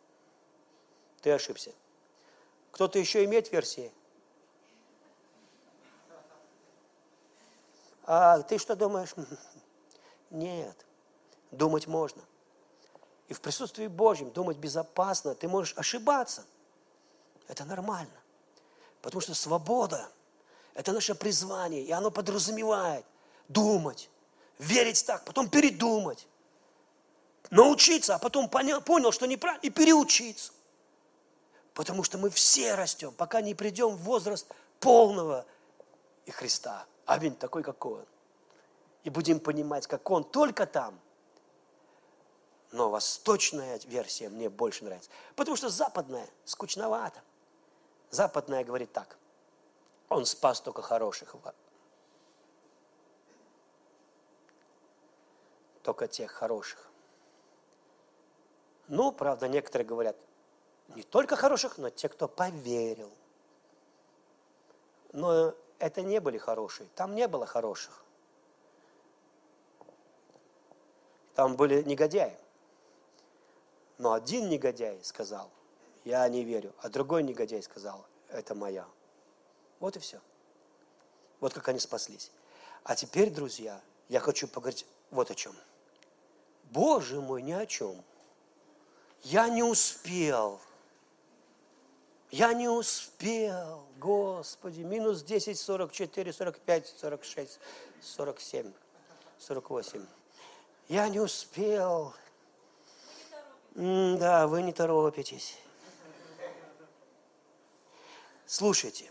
Ты ошибся. Кто-то еще имеет версии? А ты что думаешь? Нет, думать можно. И в присутствии Божьем думать безопасно. Ты можешь ошибаться. Это нормально. Потому что свобода – это наше призвание, и оно подразумевает думать, верить так, потом передумать, научиться, а потом понял, понял что неправильно, и переучиться. Потому что мы все растем, пока не придем в возраст полного и Христа. Аминь, такой, какой Он. И будем понимать, как Он только там. Но восточная версия мне больше нравится. Потому что западная скучновато. Западная говорит так. Он спас только хороших только тех хороших. Ну, правда, некоторые говорят, не только хороших, но те, кто поверил. Но это не были хорошие, там не было хороших. Там были негодяи. Но один негодяй сказал, я не верю, а другой негодяй сказал, это моя. Вот и все. Вот как они спаслись. А теперь, друзья, я хочу поговорить вот о чем – Боже мой, ни о чем. Я не успел. Я не успел, Господи. Минус 10, 44, 45, 46, 47, 48. Я не успел. М да, вы не торопитесь. Слушайте,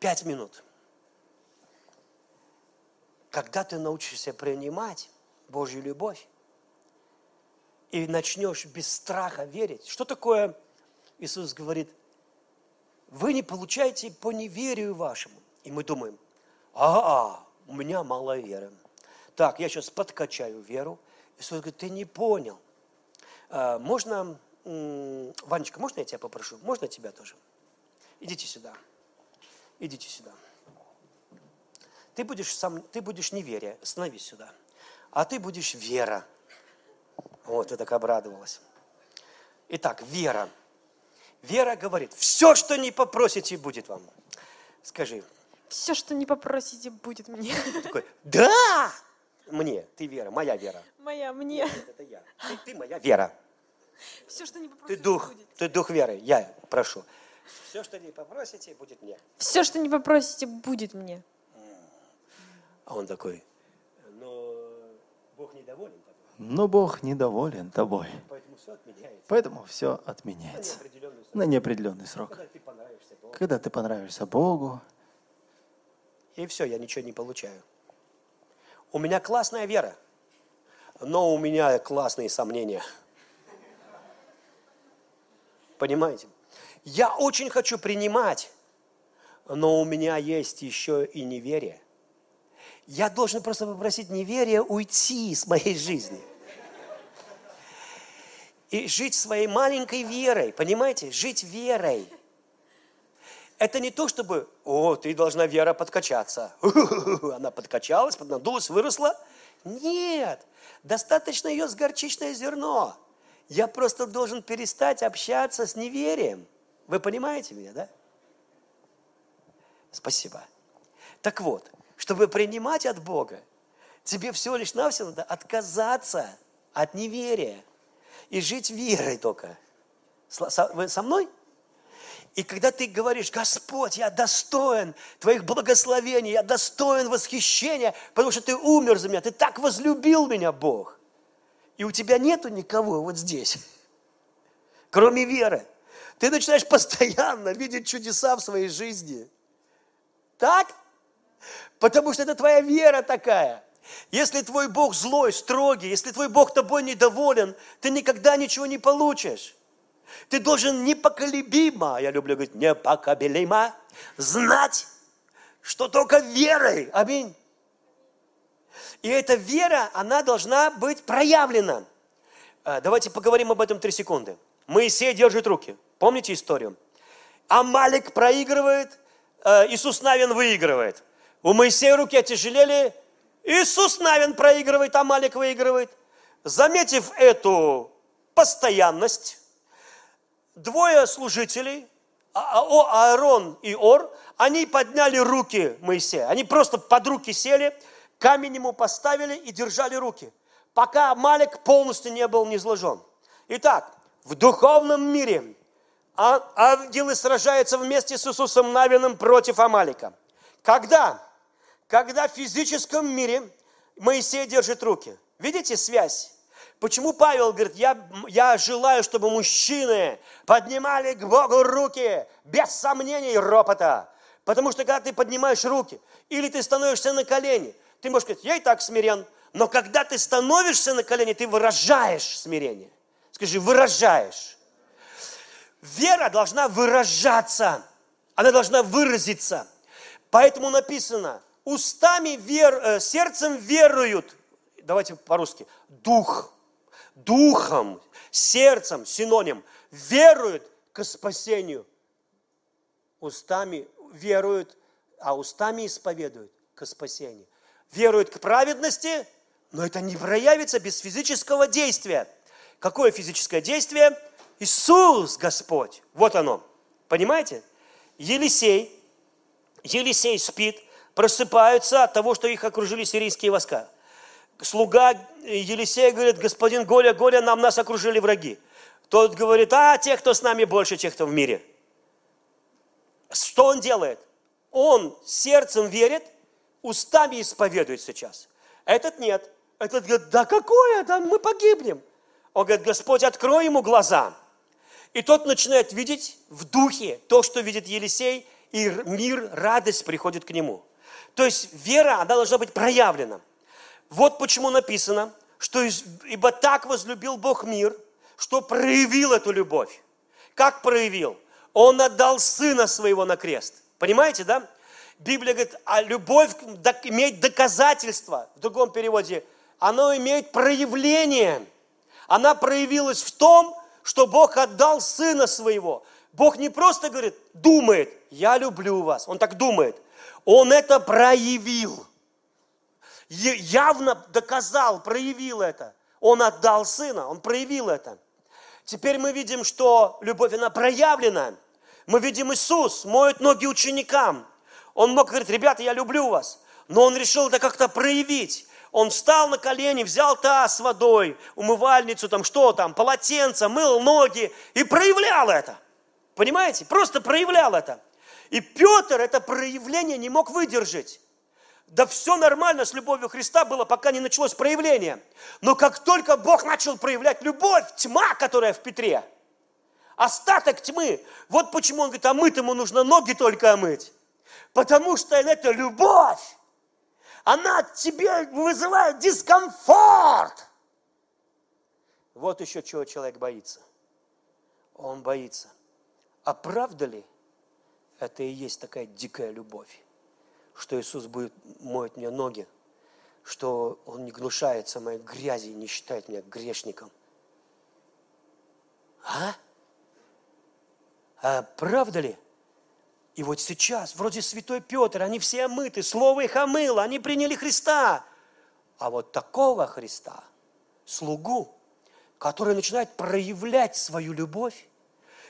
пять минут. Когда ты научишься принимать Божью любовь, и начнешь без страха верить. Что такое, Иисус говорит, вы не получаете по неверию вашему. И мы думаем, а, -а у меня мало веры. Так, я сейчас подкачаю веру. Иисус говорит, ты не понял. А, можно, Ванечка, можно я тебя попрошу? Можно тебя тоже? Идите сюда. Идите сюда. Ты будешь, сам, ты будешь неверие, становись сюда. А ты будешь вера. Вот, ты так обрадовалась. Итак, вера. Вера говорит, все, что не попросите, будет вам. Скажи. Все, что не попросите, будет мне. такой, да! Мне, ты вера, моя вера. Моя, мне. Нет, это я. Ты, ты моя вера. Все, что не попросите, ты дух, будет. Ты дух веры, я прошу. Все, что не попросите, будет мне. Все, что не попросите, будет мне. А он такой, но Бог недоволен но Бог недоволен тобой. Поэтому все отменяется. Поэтому все отменяется. На неопределенный срок. Когда ты понравишься Богу. Когда ты понравишься Богу. И все, я ничего не получаю. У меня классная вера, но у меня классные сомнения. Понимаете? Я очень хочу принимать, но у меня есть еще и неверие. Я должен просто попросить неверие уйти с моей жизни. И жить своей маленькой верой, понимаете? Жить верой. Это не то, чтобы, о, ты должна вера подкачаться. Она подкачалась, поднадулась, выросла. Нет, достаточно ее с горчичное зерно. Я просто должен перестать общаться с неверием. Вы понимаете меня, да? Спасибо. Так вот, чтобы принимать от Бога, тебе всего лишь навсего надо отказаться от неверия и жить верой только. Вы со мной? И когда ты говоришь, Господь, я достоин Твоих благословений, я достоин восхищения, потому что Ты умер за меня, Ты так возлюбил меня, Бог. И у тебя нету никого вот здесь, кроме веры. Ты начинаешь постоянно видеть чудеса в своей жизни. Так? Потому что это твоя вера такая. Если твой Бог злой, строгий, если твой Бог тобой недоволен, ты никогда ничего не получишь. Ты должен непоколебимо, я люблю говорить, непоколебимо, знать, что только верой. Аминь. И эта вера, она должна быть проявлена. А, давайте поговорим об этом три секунды. Моисей держит руки. Помните историю? Амалик проигрывает, э, Иисус Навин выигрывает. У Моисея руки отяжелели, Иисус Навин проигрывает, Амалик выигрывает. Заметив эту постоянность, двое служителей, а, а, Аарон и Ор, они подняли руки Моисея. Они просто под руки сели, камень ему поставили и держали руки, пока Амалик полностью не был низложен. Итак, в духовном мире а, ангелы сражаются вместе с Иисусом Навиным против Амалика. Когда? Когда в физическом мире Моисей держит руки. Видите связь? Почему Павел говорит, я, я желаю, чтобы мужчины поднимали к Богу руки без сомнений и ропота. Потому что когда ты поднимаешь руки, или ты становишься на колени, ты можешь сказать, я и так смирен. Но когда ты становишься на колени, ты выражаешь смирение. Скажи, выражаешь. Вера должна выражаться. Она должна выразиться. Поэтому написано, устами вер, э, сердцем веруют. Давайте по-русски. Дух духом, сердцем, синоним, веруют к спасению. Устами веруют, а устами исповедуют к спасению. Веруют к праведности, но это не проявится без физического действия. Какое физическое действие? Иисус Господь. Вот оно. Понимаете? Елисей, Елисей спит, просыпаются от того, что их окружили сирийские войска слуга Елисея говорит, господин Голя, Голя, нам нас окружили враги. Тот говорит, а тех, кто с нами больше, тех, кто в мире. Что он делает? Он сердцем верит, устами исповедует сейчас. Этот нет. Этот говорит, да какое, да мы погибнем. Он говорит, Господь, открой ему глаза. И тот начинает видеть в духе то, что видит Елисей, и мир, радость приходит к нему. То есть вера, она должна быть проявлена. Вот почему написано, что ибо так возлюбил Бог мир, что проявил эту любовь. Как проявил? Он отдал Сына Своего на крест. Понимаете, да? Библия говорит, а любовь имеет доказательство. В другом переводе, оно имеет проявление. Она проявилась в том, что Бог отдал Сына Своего. Бог не просто говорит, думает, я люблю вас. Он так думает. Он это проявил явно доказал, проявил это. Он отдал сына, он проявил это. Теперь мы видим, что любовь, она проявлена. Мы видим Иисус моет ноги ученикам. Он мог говорить, ребята, я люблю вас. Но он решил это как-то проявить. Он встал на колени, взял таз с водой, умывальницу, там что там, полотенце, мыл ноги и проявлял это. Понимаете? Просто проявлял это. И Петр это проявление не мог выдержать. Да все нормально с любовью Христа было, пока не началось проявление. Но как только Бог начал проявлять любовь, тьма, которая в Петре, остаток тьмы, вот почему он говорит, а мыть ему нужно ноги только омыть. Потому что это любовь. Она тебе вызывает дискомфорт. Вот еще чего человек боится. Он боится. А правда ли это и есть такая дикая любовь, что Иисус будет моет мне ноги, что Он не гнушается моей грязи и не считает меня грешником? А? А правда ли? И вот сейчас, вроде святой Петр, они все омыты, слово их омыло, они приняли Христа. А вот такого Христа, слугу, который начинает проявлять свою любовь,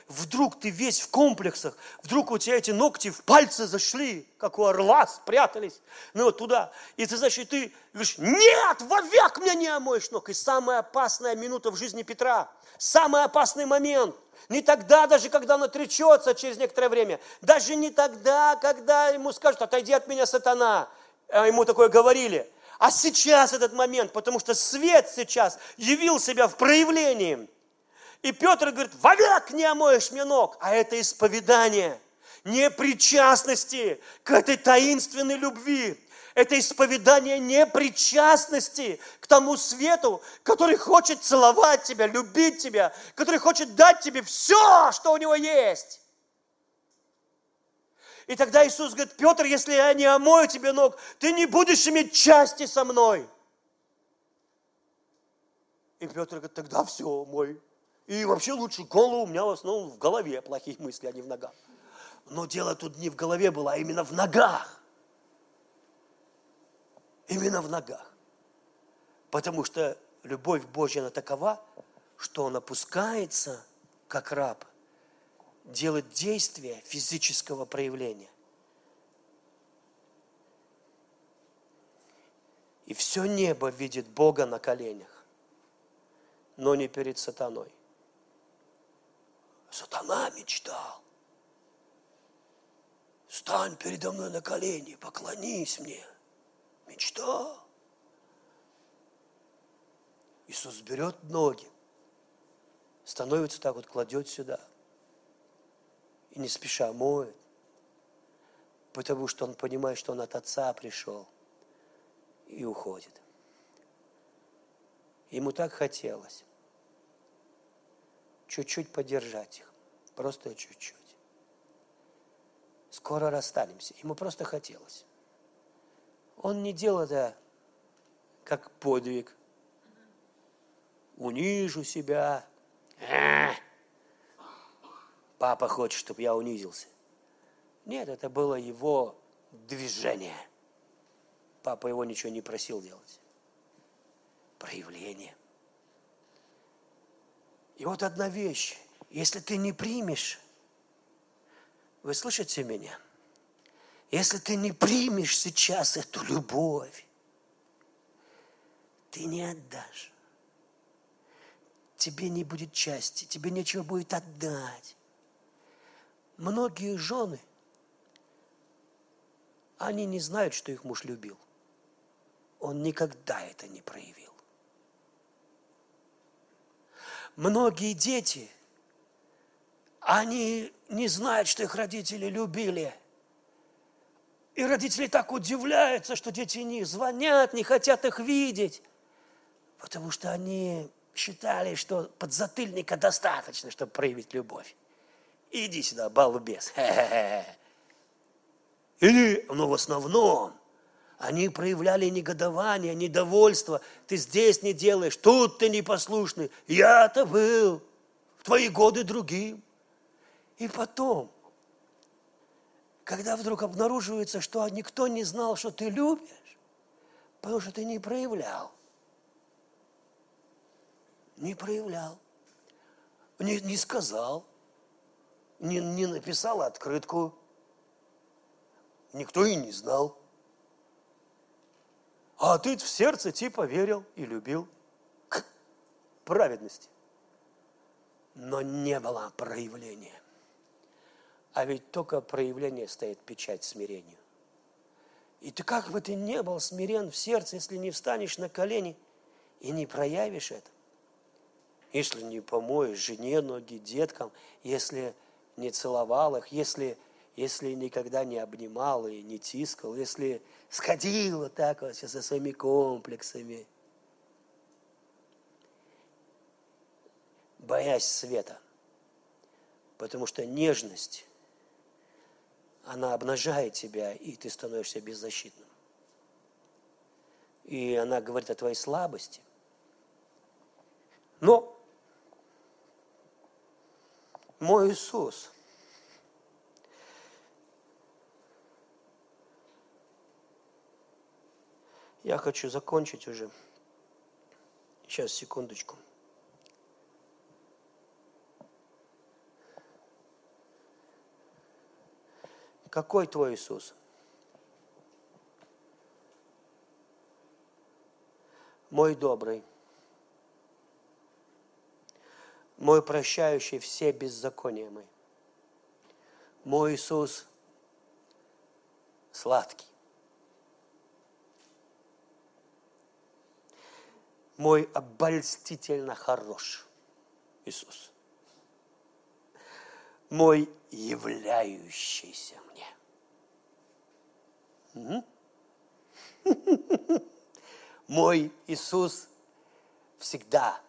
вдруг ты весь в комплексах, вдруг у тебя эти ногти в пальцы зашли, как у орла, спрятались, ну вот туда. И ты, значит, ты говоришь, нет, вовек мне не омоешь ног. И самая опасная минута в жизни Петра, самый опасный момент – не тогда даже, когда он отречется через некоторое время. Даже не тогда, когда ему скажут, отойди от меня, сатана. А ему такое говорили. А сейчас этот момент, потому что свет сейчас явил себя в проявлении. И Петр говорит, вовек не омоешь мне ног. А это исповедание непричастности к этой таинственной любви, это исповедание непричастности к тому свету, который хочет целовать тебя, любить тебя, который хочет дать тебе все, что у него есть. И тогда Иисус говорит, Петр, если я не омою тебе ног, ты не будешь иметь части со мной. И Петр говорит, тогда все, мой. И вообще лучше голову у меня в основном в голове плохие мысли, а не в ногах. Но дело тут не в голове было, а именно в ногах. Именно в ногах. Потому что любовь Божья, она такова, что он опускается, как раб, делает действие физического проявления. И все небо видит Бога на коленях, но не перед сатаной. Сатана мечтал. Стань передо мной на колени, поклонись мне – Мечта. Иисус берет ноги, становится так вот, кладет сюда. И не спеша моет, потому что он понимает, что он от Отца пришел и уходит. Ему так хотелось чуть-чуть поддержать их, просто чуть-чуть. Скоро расстанемся. Ему просто хотелось. Он не делал это как подвиг. Унижу себя. Папа хочет, чтобы я унизился. Нет, это было его движение. Папа его ничего не просил делать. Проявление. И вот одна вещь. Если ты не примешь, вы слышите меня – если ты не примешь сейчас эту любовь, ты не отдашь. Тебе не будет части, тебе нечего будет отдать. Многие жены, они не знают, что их муж любил. Он никогда это не проявил. Многие дети, они не знают, что их родители любили – и родители так удивляются, что дети не звонят, не хотят их видеть, потому что они считали, что подзатыльника достаточно, чтобы проявить любовь. Иди сюда, балбес. Или, но в основном, они проявляли негодование, недовольство. Ты здесь не делаешь, тут ты непослушный. Я-то был в твои годы другим. И потом, когда вдруг обнаруживается, что никто не знал, что ты любишь, потому что ты не проявлял. Не проявлял. Не, не сказал. Не, не написал открытку. Никто и не знал. А ты в сердце типа верил и любил праведности. Но не было проявления. А ведь только проявление стоит печать смирению. И ты как бы ты не был смирен в сердце, если не встанешь на колени и не проявишь это. Если не помоешь жене ноги, деткам, если не целовал их, если, если никогда не обнимал и не тискал, если сходил вот так вот со своими комплексами, боясь света. Потому что нежность, она обнажает тебя, и ты становишься беззащитным. И она говорит о твоей слабости. Но мой Иисус. Я хочу закончить уже. Сейчас, секундочку. Какой твой Иисус? Мой добрый – мой прощающий все беззакония мои. Мой Иисус сладкий. Мой обольстительно хорош Иисус. Мой являющийся. Мой Иисус всегда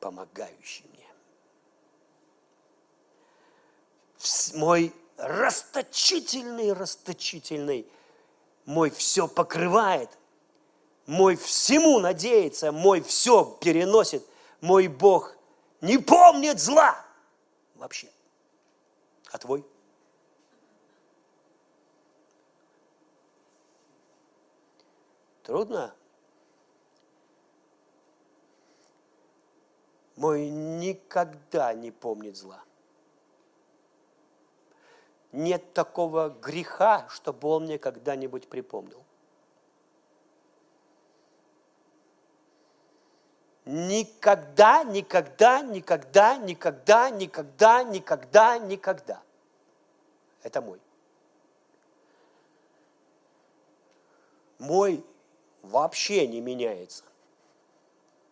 помогающий мой расточительный, расточительный, мой все покрывает, мой всему надеется, мой все переносит, мой Бог не помнит зла вообще. А твой? Трудно? Мой никогда не помнит зла нет такого греха, чтобы он мне когда-нибудь припомнил. Никогда, никогда, никогда, никогда, никогда, никогда, никогда. Это мой. Мой вообще не меняется.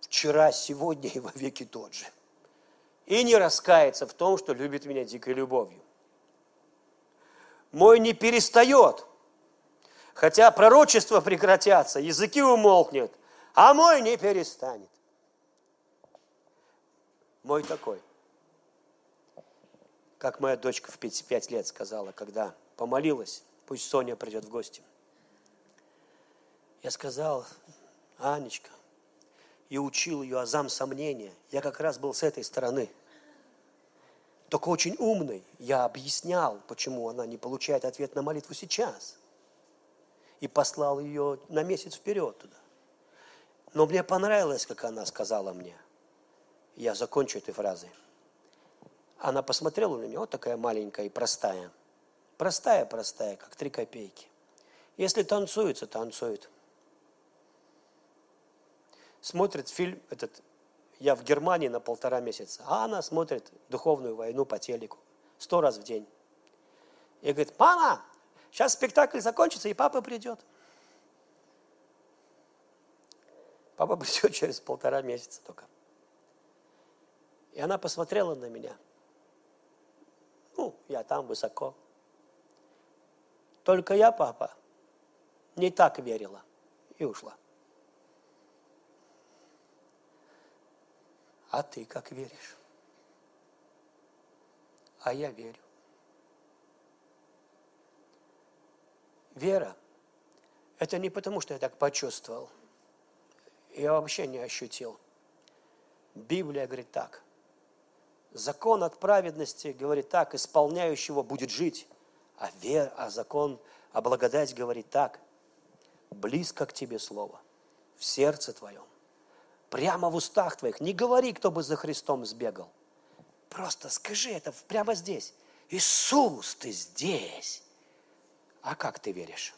Вчера, сегодня и во веки тот же. И не раскается в том, что любит меня дикой любовью мой не перестает. Хотя пророчества прекратятся, языки умолкнут, а мой не перестанет. Мой такой. Как моя дочка в 5 лет сказала, когда помолилась, пусть Соня придет в гости. Я сказал, Анечка, и учил ее азам сомнения. Я как раз был с этой стороны – только очень умный. Я объяснял, почему она не получает ответ на молитву сейчас. И послал ее на месяц вперед туда. Но мне понравилось, как она сказала мне. Я закончу этой фразой. Она посмотрела на меня, вот такая маленькая и простая. Простая-простая, как три копейки. Если танцуется, танцует. Смотрит фильм этот я в Германии на полтора месяца, а она смотрит духовную войну по телеку сто раз в день. И говорит, мама, сейчас спектакль закончится, и папа придет. Папа придет через полтора месяца только. И она посмотрела на меня. Ну, я там высоко. Только я, папа, не так верила и ушла. А ты как веришь? А я верю. Вера – это не потому, что я так почувствовал. Я вообще не ощутил. Библия говорит так. Закон от праведности говорит так, исполняющего будет жить. А, вер, а закон, а благодать говорит так. Близко к тебе слово, в сердце твоем прямо в устах твоих. Не говори, кто бы за Христом сбегал. Просто скажи это прямо здесь. Иисус, ты здесь. А как ты веришь?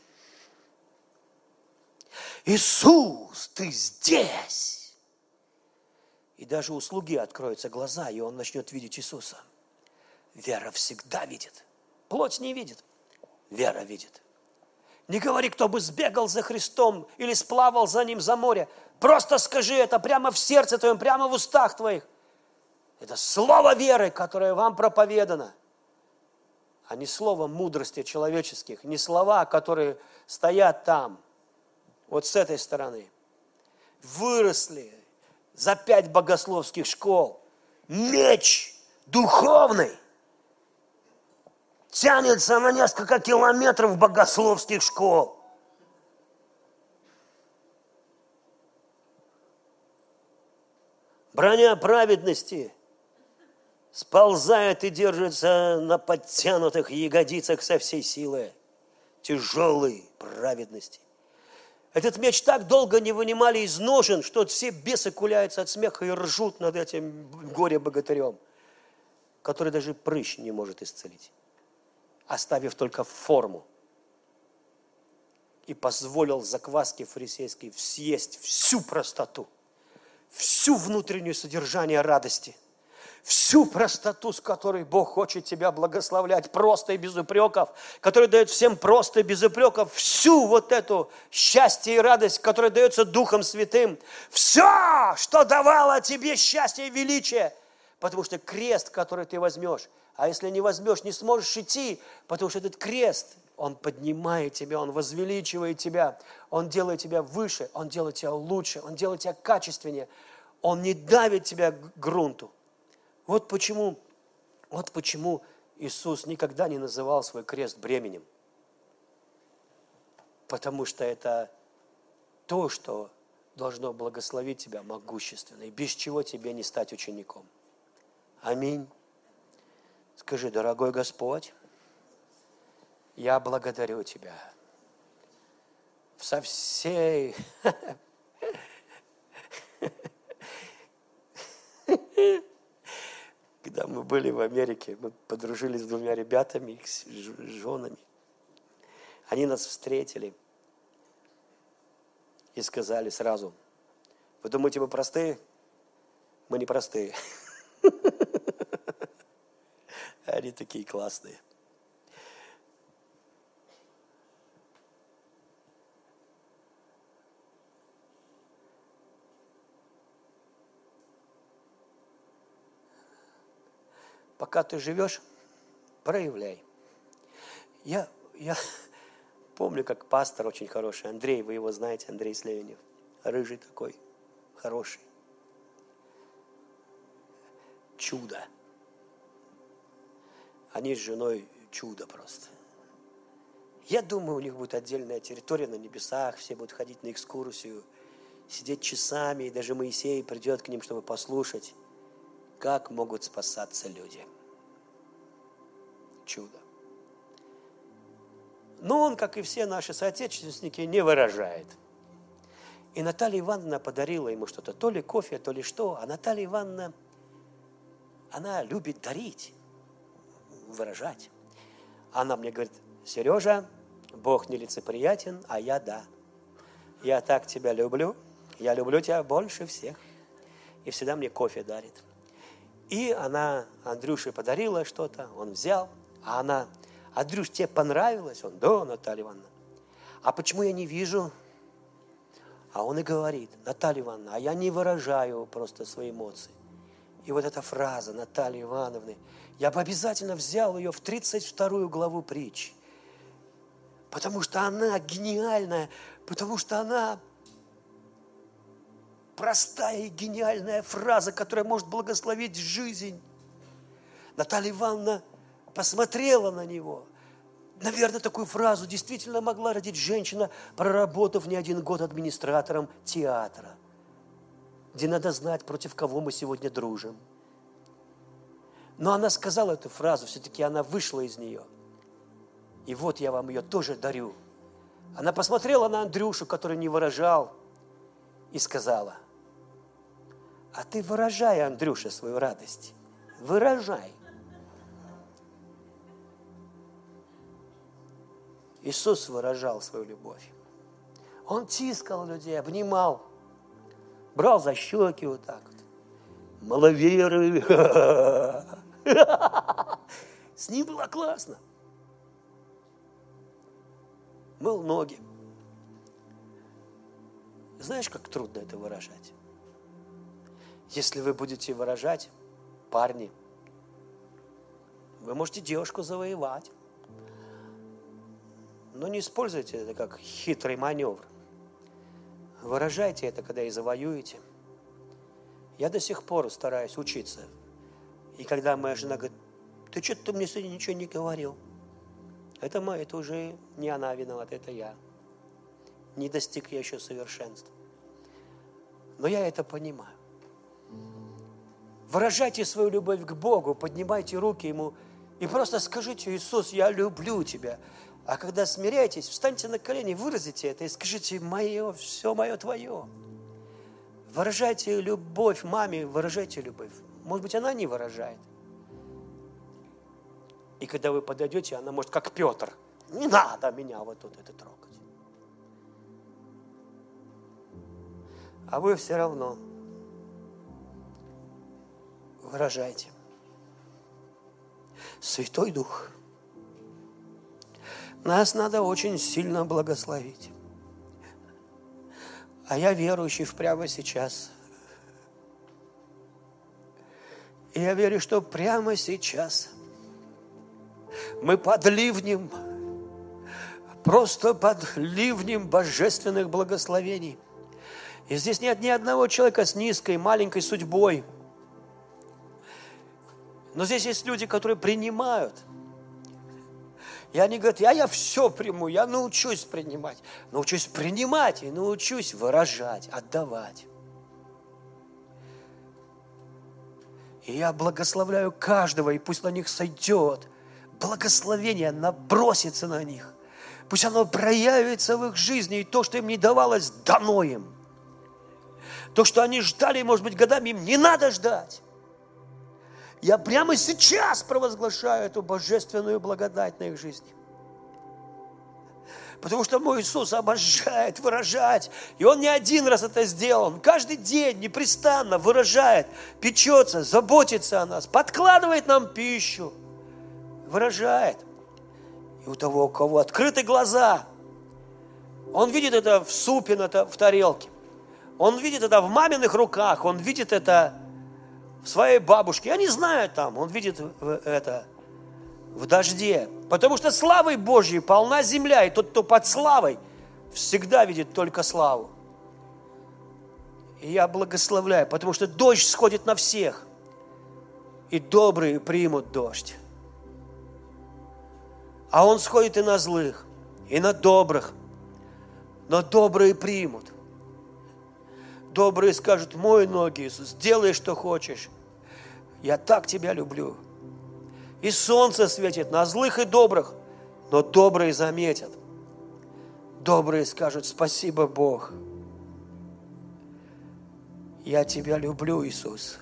Иисус, ты здесь. И даже у слуги откроются глаза, и он начнет видеть Иисуса. Вера всегда видит. Плоть не видит, вера видит. Не говори, кто бы сбегал за Христом или сплавал за Ним за море. Просто скажи это прямо в сердце твоем, прямо в устах твоих. Это слово веры, которое вам проповедано. а не слово мудрости человеческих, не слова, которые стоят там, вот с этой стороны. Выросли за пять богословских школ. Меч духовный тянется на несколько километров богословских школ. Броня праведности сползает и держится на подтянутых ягодицах со всей силы тяжелой праведности. Этот меч так долго не вынимали из ножен, что все бесы куляются от смеха и ржут над этим горе-богатырем, который даже прыщ не может исцелить, оставив только форму. И позволил закваске фарисейской съесть всю простоту, всю внутреннее содержание радости – всю простоту, с которой Бог хочет тебя благословлять, просто и без упреков, который дает всем просто и без упреков, всю вот эту счастье и радость, которая дается Духом Святым, все, что давало тебе счастье и величие, потому что крест, который ты возьмешь, а если не возьмешь, не сможешь идти, потому что этот крест, он поднимает тебя, Он возвеличивает тебя, Он делает тебя выше, Он делает тебя лучше, Он делает тебя качественнее, Он не давит тебя к грунту. Вот почему, вот почему Иисус никогда не называл свой крест бременем. Потому что это то, что должно благословить тебя могущественно, и без чего тебе не стать учеником. Аминь. Скажи, дорогой Господь, я благодарю Тебя со всей Когда мы были в Америке, мы подружились с двумя ребятами, их женами. Они нас встретили и сказали сразу, вы думаете, мы простые? Мы не простые. Они такие классные. пока ты живешь, проявляй. Я, я помню, как пастор очень хороший, Андрей, вы его знаете, Андрей Слевенев, рыжий такой, хороший. Чудо. Они с женой чудо просто. Я думаю, у них будет отдельная территория на небесах, все будут ходить на экскурсию, сидеть часами, и даже Моисей придет к ним, чтобы послушать как могут спасаться люди. Чудо. Но он, как и все наши соотечественники, не выражает. И Наталья Ивановна подарила ему что-то, то ли кофе, то ли что. А Наталья Ивановна, она любит дарить, выражать. Она мне говорит, Сережа, Бог нелицеприятен, а я да. Я так тебя люблю, я люблю тебя больше всех. И всегда мне кофе дарит. И она Андрюше подарила что-то, он взял, а она, Андрюш, тебе понравилось? Он, да, Наталья Ивановна. А почему я не вижу? А он и говорит, Наталья Ивановна, а я не выражаю просто свои эмоции. И вот эта фраза Натальи Ивановны, я бы обязательно взял ее в 32 главу притч. Потому что она гениальная, потому что она простая и гениальная фраза, которая может благословить жизнь. Наталья Ивановна посмотрела на него. Наверное, такую фразу действительно могла родить женщина, проработав не один год администратором театра, где надо знать, против кого мы сегодня дружим. Но она сказала эту фразу, все-таки она вышла из нее. И вот я вам ее тоже дарю. Она посмотрела на Андрюшу, который не выражал, и сказала – а ты выражай, Андрюша, свою радость. Выражай. Иисус выражал свою любовь. Он тискал людей, обнимал, брал за щеки вот так вот. Маловеры. С ним было классно. Мыл ноги. Знаешь, как трудно это выражать? Если вы будете выражать, парни, вы можете девушку завоевать. Но не используйте это как хитрый маневр. Выражайте это, когда и завоюете. Я до сих пор стараюсь учиться. И когда моя жена говорит, ты что-то мне сегодня ничего не говорил. Это, мы, это уже не она виновата, это я. Не достиг я еще совершенства. Но я это понимаю. Выражайте свою любовь к Богу, поднимайте руки Ему и просто скажите, Иисус, я люблю Тебя. А когда смиряетесь, встаньте на колени, выразите это и скажите, мое, все мое Твое. Выражайте любовь маме, выражайте любовь. Может быть, она не выражает. И когда вы подойдете, она может, как Петр, не надо меня вот тут это трогать. А вы все равно выражайте. Святой Дух, нас надо очень сильно благословить. А я верующий прямо сейчас. И я верю, что прямо сейчас мы под ливнем, просто под ливнем божественных благословений. И здесь нет ни одного человека с низкой, маленькой судьбой – но здесь есть люди, которые принимают. И они говорят, я, я все приму, я научусь принимать. Научусь принимать и научусь выражать, отдавать. И я благословляю каждого, и пусть на них сойдет благословение, набросится на них. Пусть оно проявится в их жизни, и то, что им не давалось, дано им. То, что они ждали, может быть, годами, им не надо ждать. Я прямо сейчас провозглашаю эту божественную благодать на их жизни. Потому что мой Иисус обожает выражать. И Он не один раз это сделал. Он каждый день непрестанно выражает, печется, заботится о нас, подкладывает нам пищу. Выражает. И у того, у кого открыты глаза, он видит это в супе, это в тарелке. Он видит это в маминых руках, он видит это своей бабушке. Я не знаю там, он видит это в дожде. Потому что славой Божьей полна земля, и тот, кто под славой, всегда видит только славу. И я благословляю, потому что дождь сходит на всех, и добрые примут дождь. А он сходит и на злых, и на добрых, но добрые примут. Добрые скажут, мой ноги, Иисус, сделай, что хочешь. Я так тебя люблю. И солнце светит на злых и добрых, но добрые заметят. Добрые скажут, спасибо, Бог. Я тебя люблю, Иисус.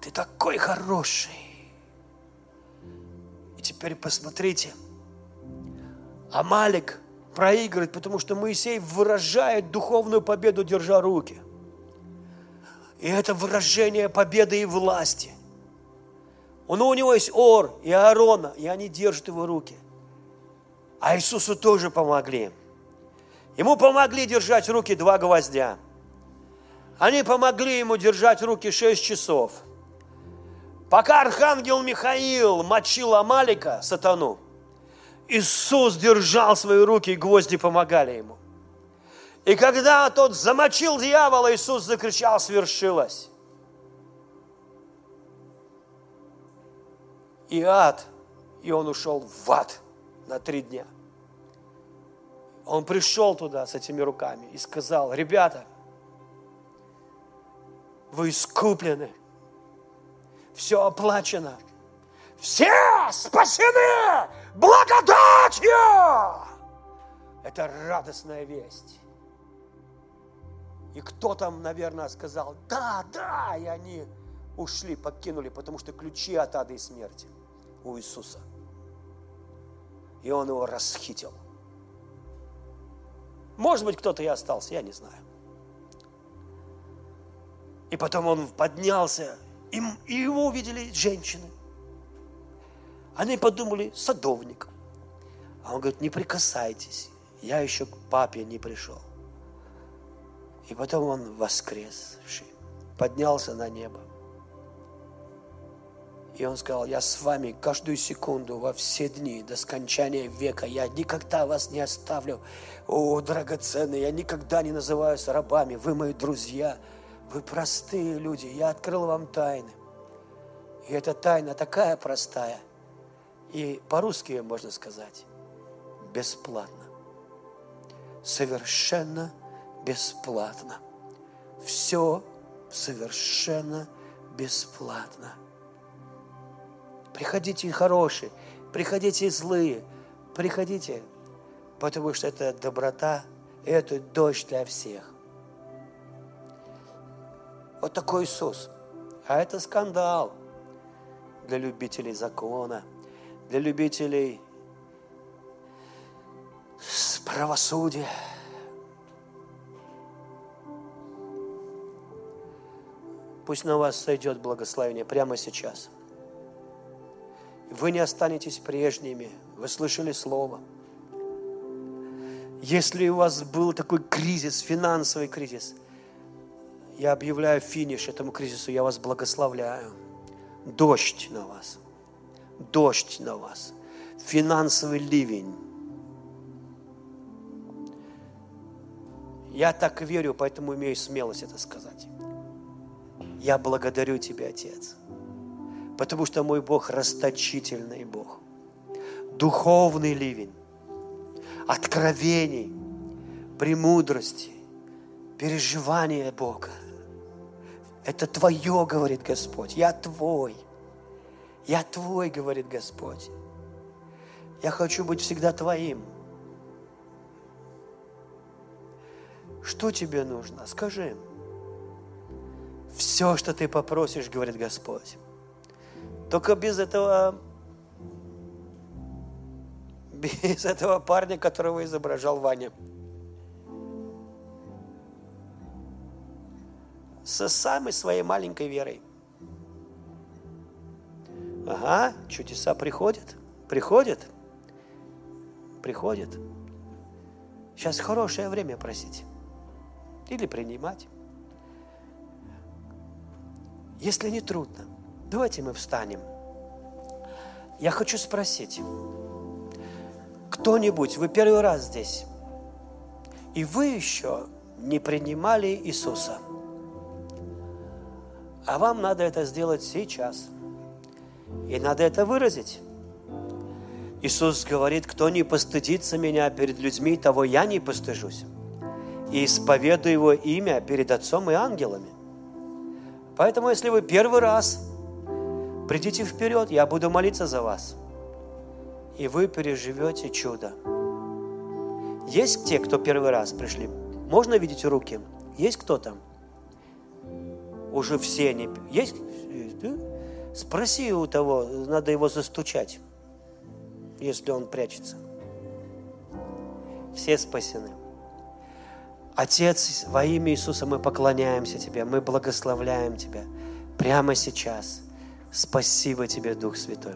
Ты такой хороший. И теперь посмотрите. Амалик проигрывает, потому что Моисей выражает духовную победу, держа руки – и это выражение победы и власти. Но у него есть Ор и Аарона, и они держат его руки. А Иисусу тоже помогли. Ему помогли держать руки два гвоздя. Они помогли ему держать руки шесть часов. Пока архангел Михаил мочил Амалика, сатану, Иисус держал свои руки, и гвозди помогали ему. И когда тот замочил дьявола, Иисус закричал, свершилось. И ад, и он ушел в ад на три дня. Он пришел туда с этими руками и сказал, ребята, вы искуплены, все оплачено, все спасены благодатью. Это радостная весть. И кто там, наверное, сказал, да, да, и они ушли, покинули, потому что ключи от ада и смерти у Иисуса. И он его расхитил. Может быть, кто-то и остался, я не знаю. И потом он поднялся, и, и его увидели женщины. Они подумали, садовник. А он говорит, не прикасайтесь, я еще к папе не пришел. И потом он воскрес, поднялся на небо. И он сказал, я с вами каждую секунду во все дни до скончания века. Я никогда вас не оставлю. О, драгоценные, я никогда не называюсь рабами. Вы мои друзья. Вы простые люди. Я открыл вам тайны. И эта тайна такая простая. И по-русски ее можно сказать. Бесплатно. Совершенно бесплатно. Все совершенно бесплатно. Приходите хорошие, приходите злые, приходите, потому что это доброта, и это дождь для всех. Вот такой Иисус. А это скандал для любителей закона, для любителей правосудия. Пусть на вас сойдет благословение прямо сейчас. Вы не останетесь прежними. Вы слышали слово. Если у вас был такой кризис, финансовый кризис, я объявляю финиш этому кризису, я вас благословляю. Дождь на вас. Дождь на вас. Финансовый ливень. Я так верю, поэтому имею смелость это сказать. Я благодарю Тебя, Отец, потому что мой Бог расточительный Бог, духовный ливень, откровений, премудрости, переживания Бога. Это Твое, говорит Господь, я Твой. Я Твой, говорит Господь. Я хочу быть всегда Твоим. Что тебе нужно? Скажи. Все, что ты попросишь, говорит Господь. Только без этого, без этого парня, которого изображал Ваня. Со самой своей маленькой верой. Ага, чудеса приходят, приходят, приходят. Сейчас хорошее время просить или принимать. Если не трудно, давайте мы встанем. Я хочу спросить, кто-нибудь, вы первый раз здесь, и вы еще не принимали Иисуса, а вам надо это сделать сейчас, и надо это выразить. Иисус говорит, кто не постыдится меня перед людьми, того я не постыжусь. И исповедую Его имя перед Отцом и ангелами. Поэтому, если вы первый раз, придите вперед, я буду молиться за вас. И вы переживете чудо. Есть те, кто первый раз пришли? Можно видеть руки? Есть кто там? Уже все не... Есть? Спроси у того, надо его застучать, если он прячется. Все спасены. Отец, во имя Иисуса мы поклоняемся Тебе, мы благословляем Тебя прямо сейчас. Спасибо Тебе, Дух Святой.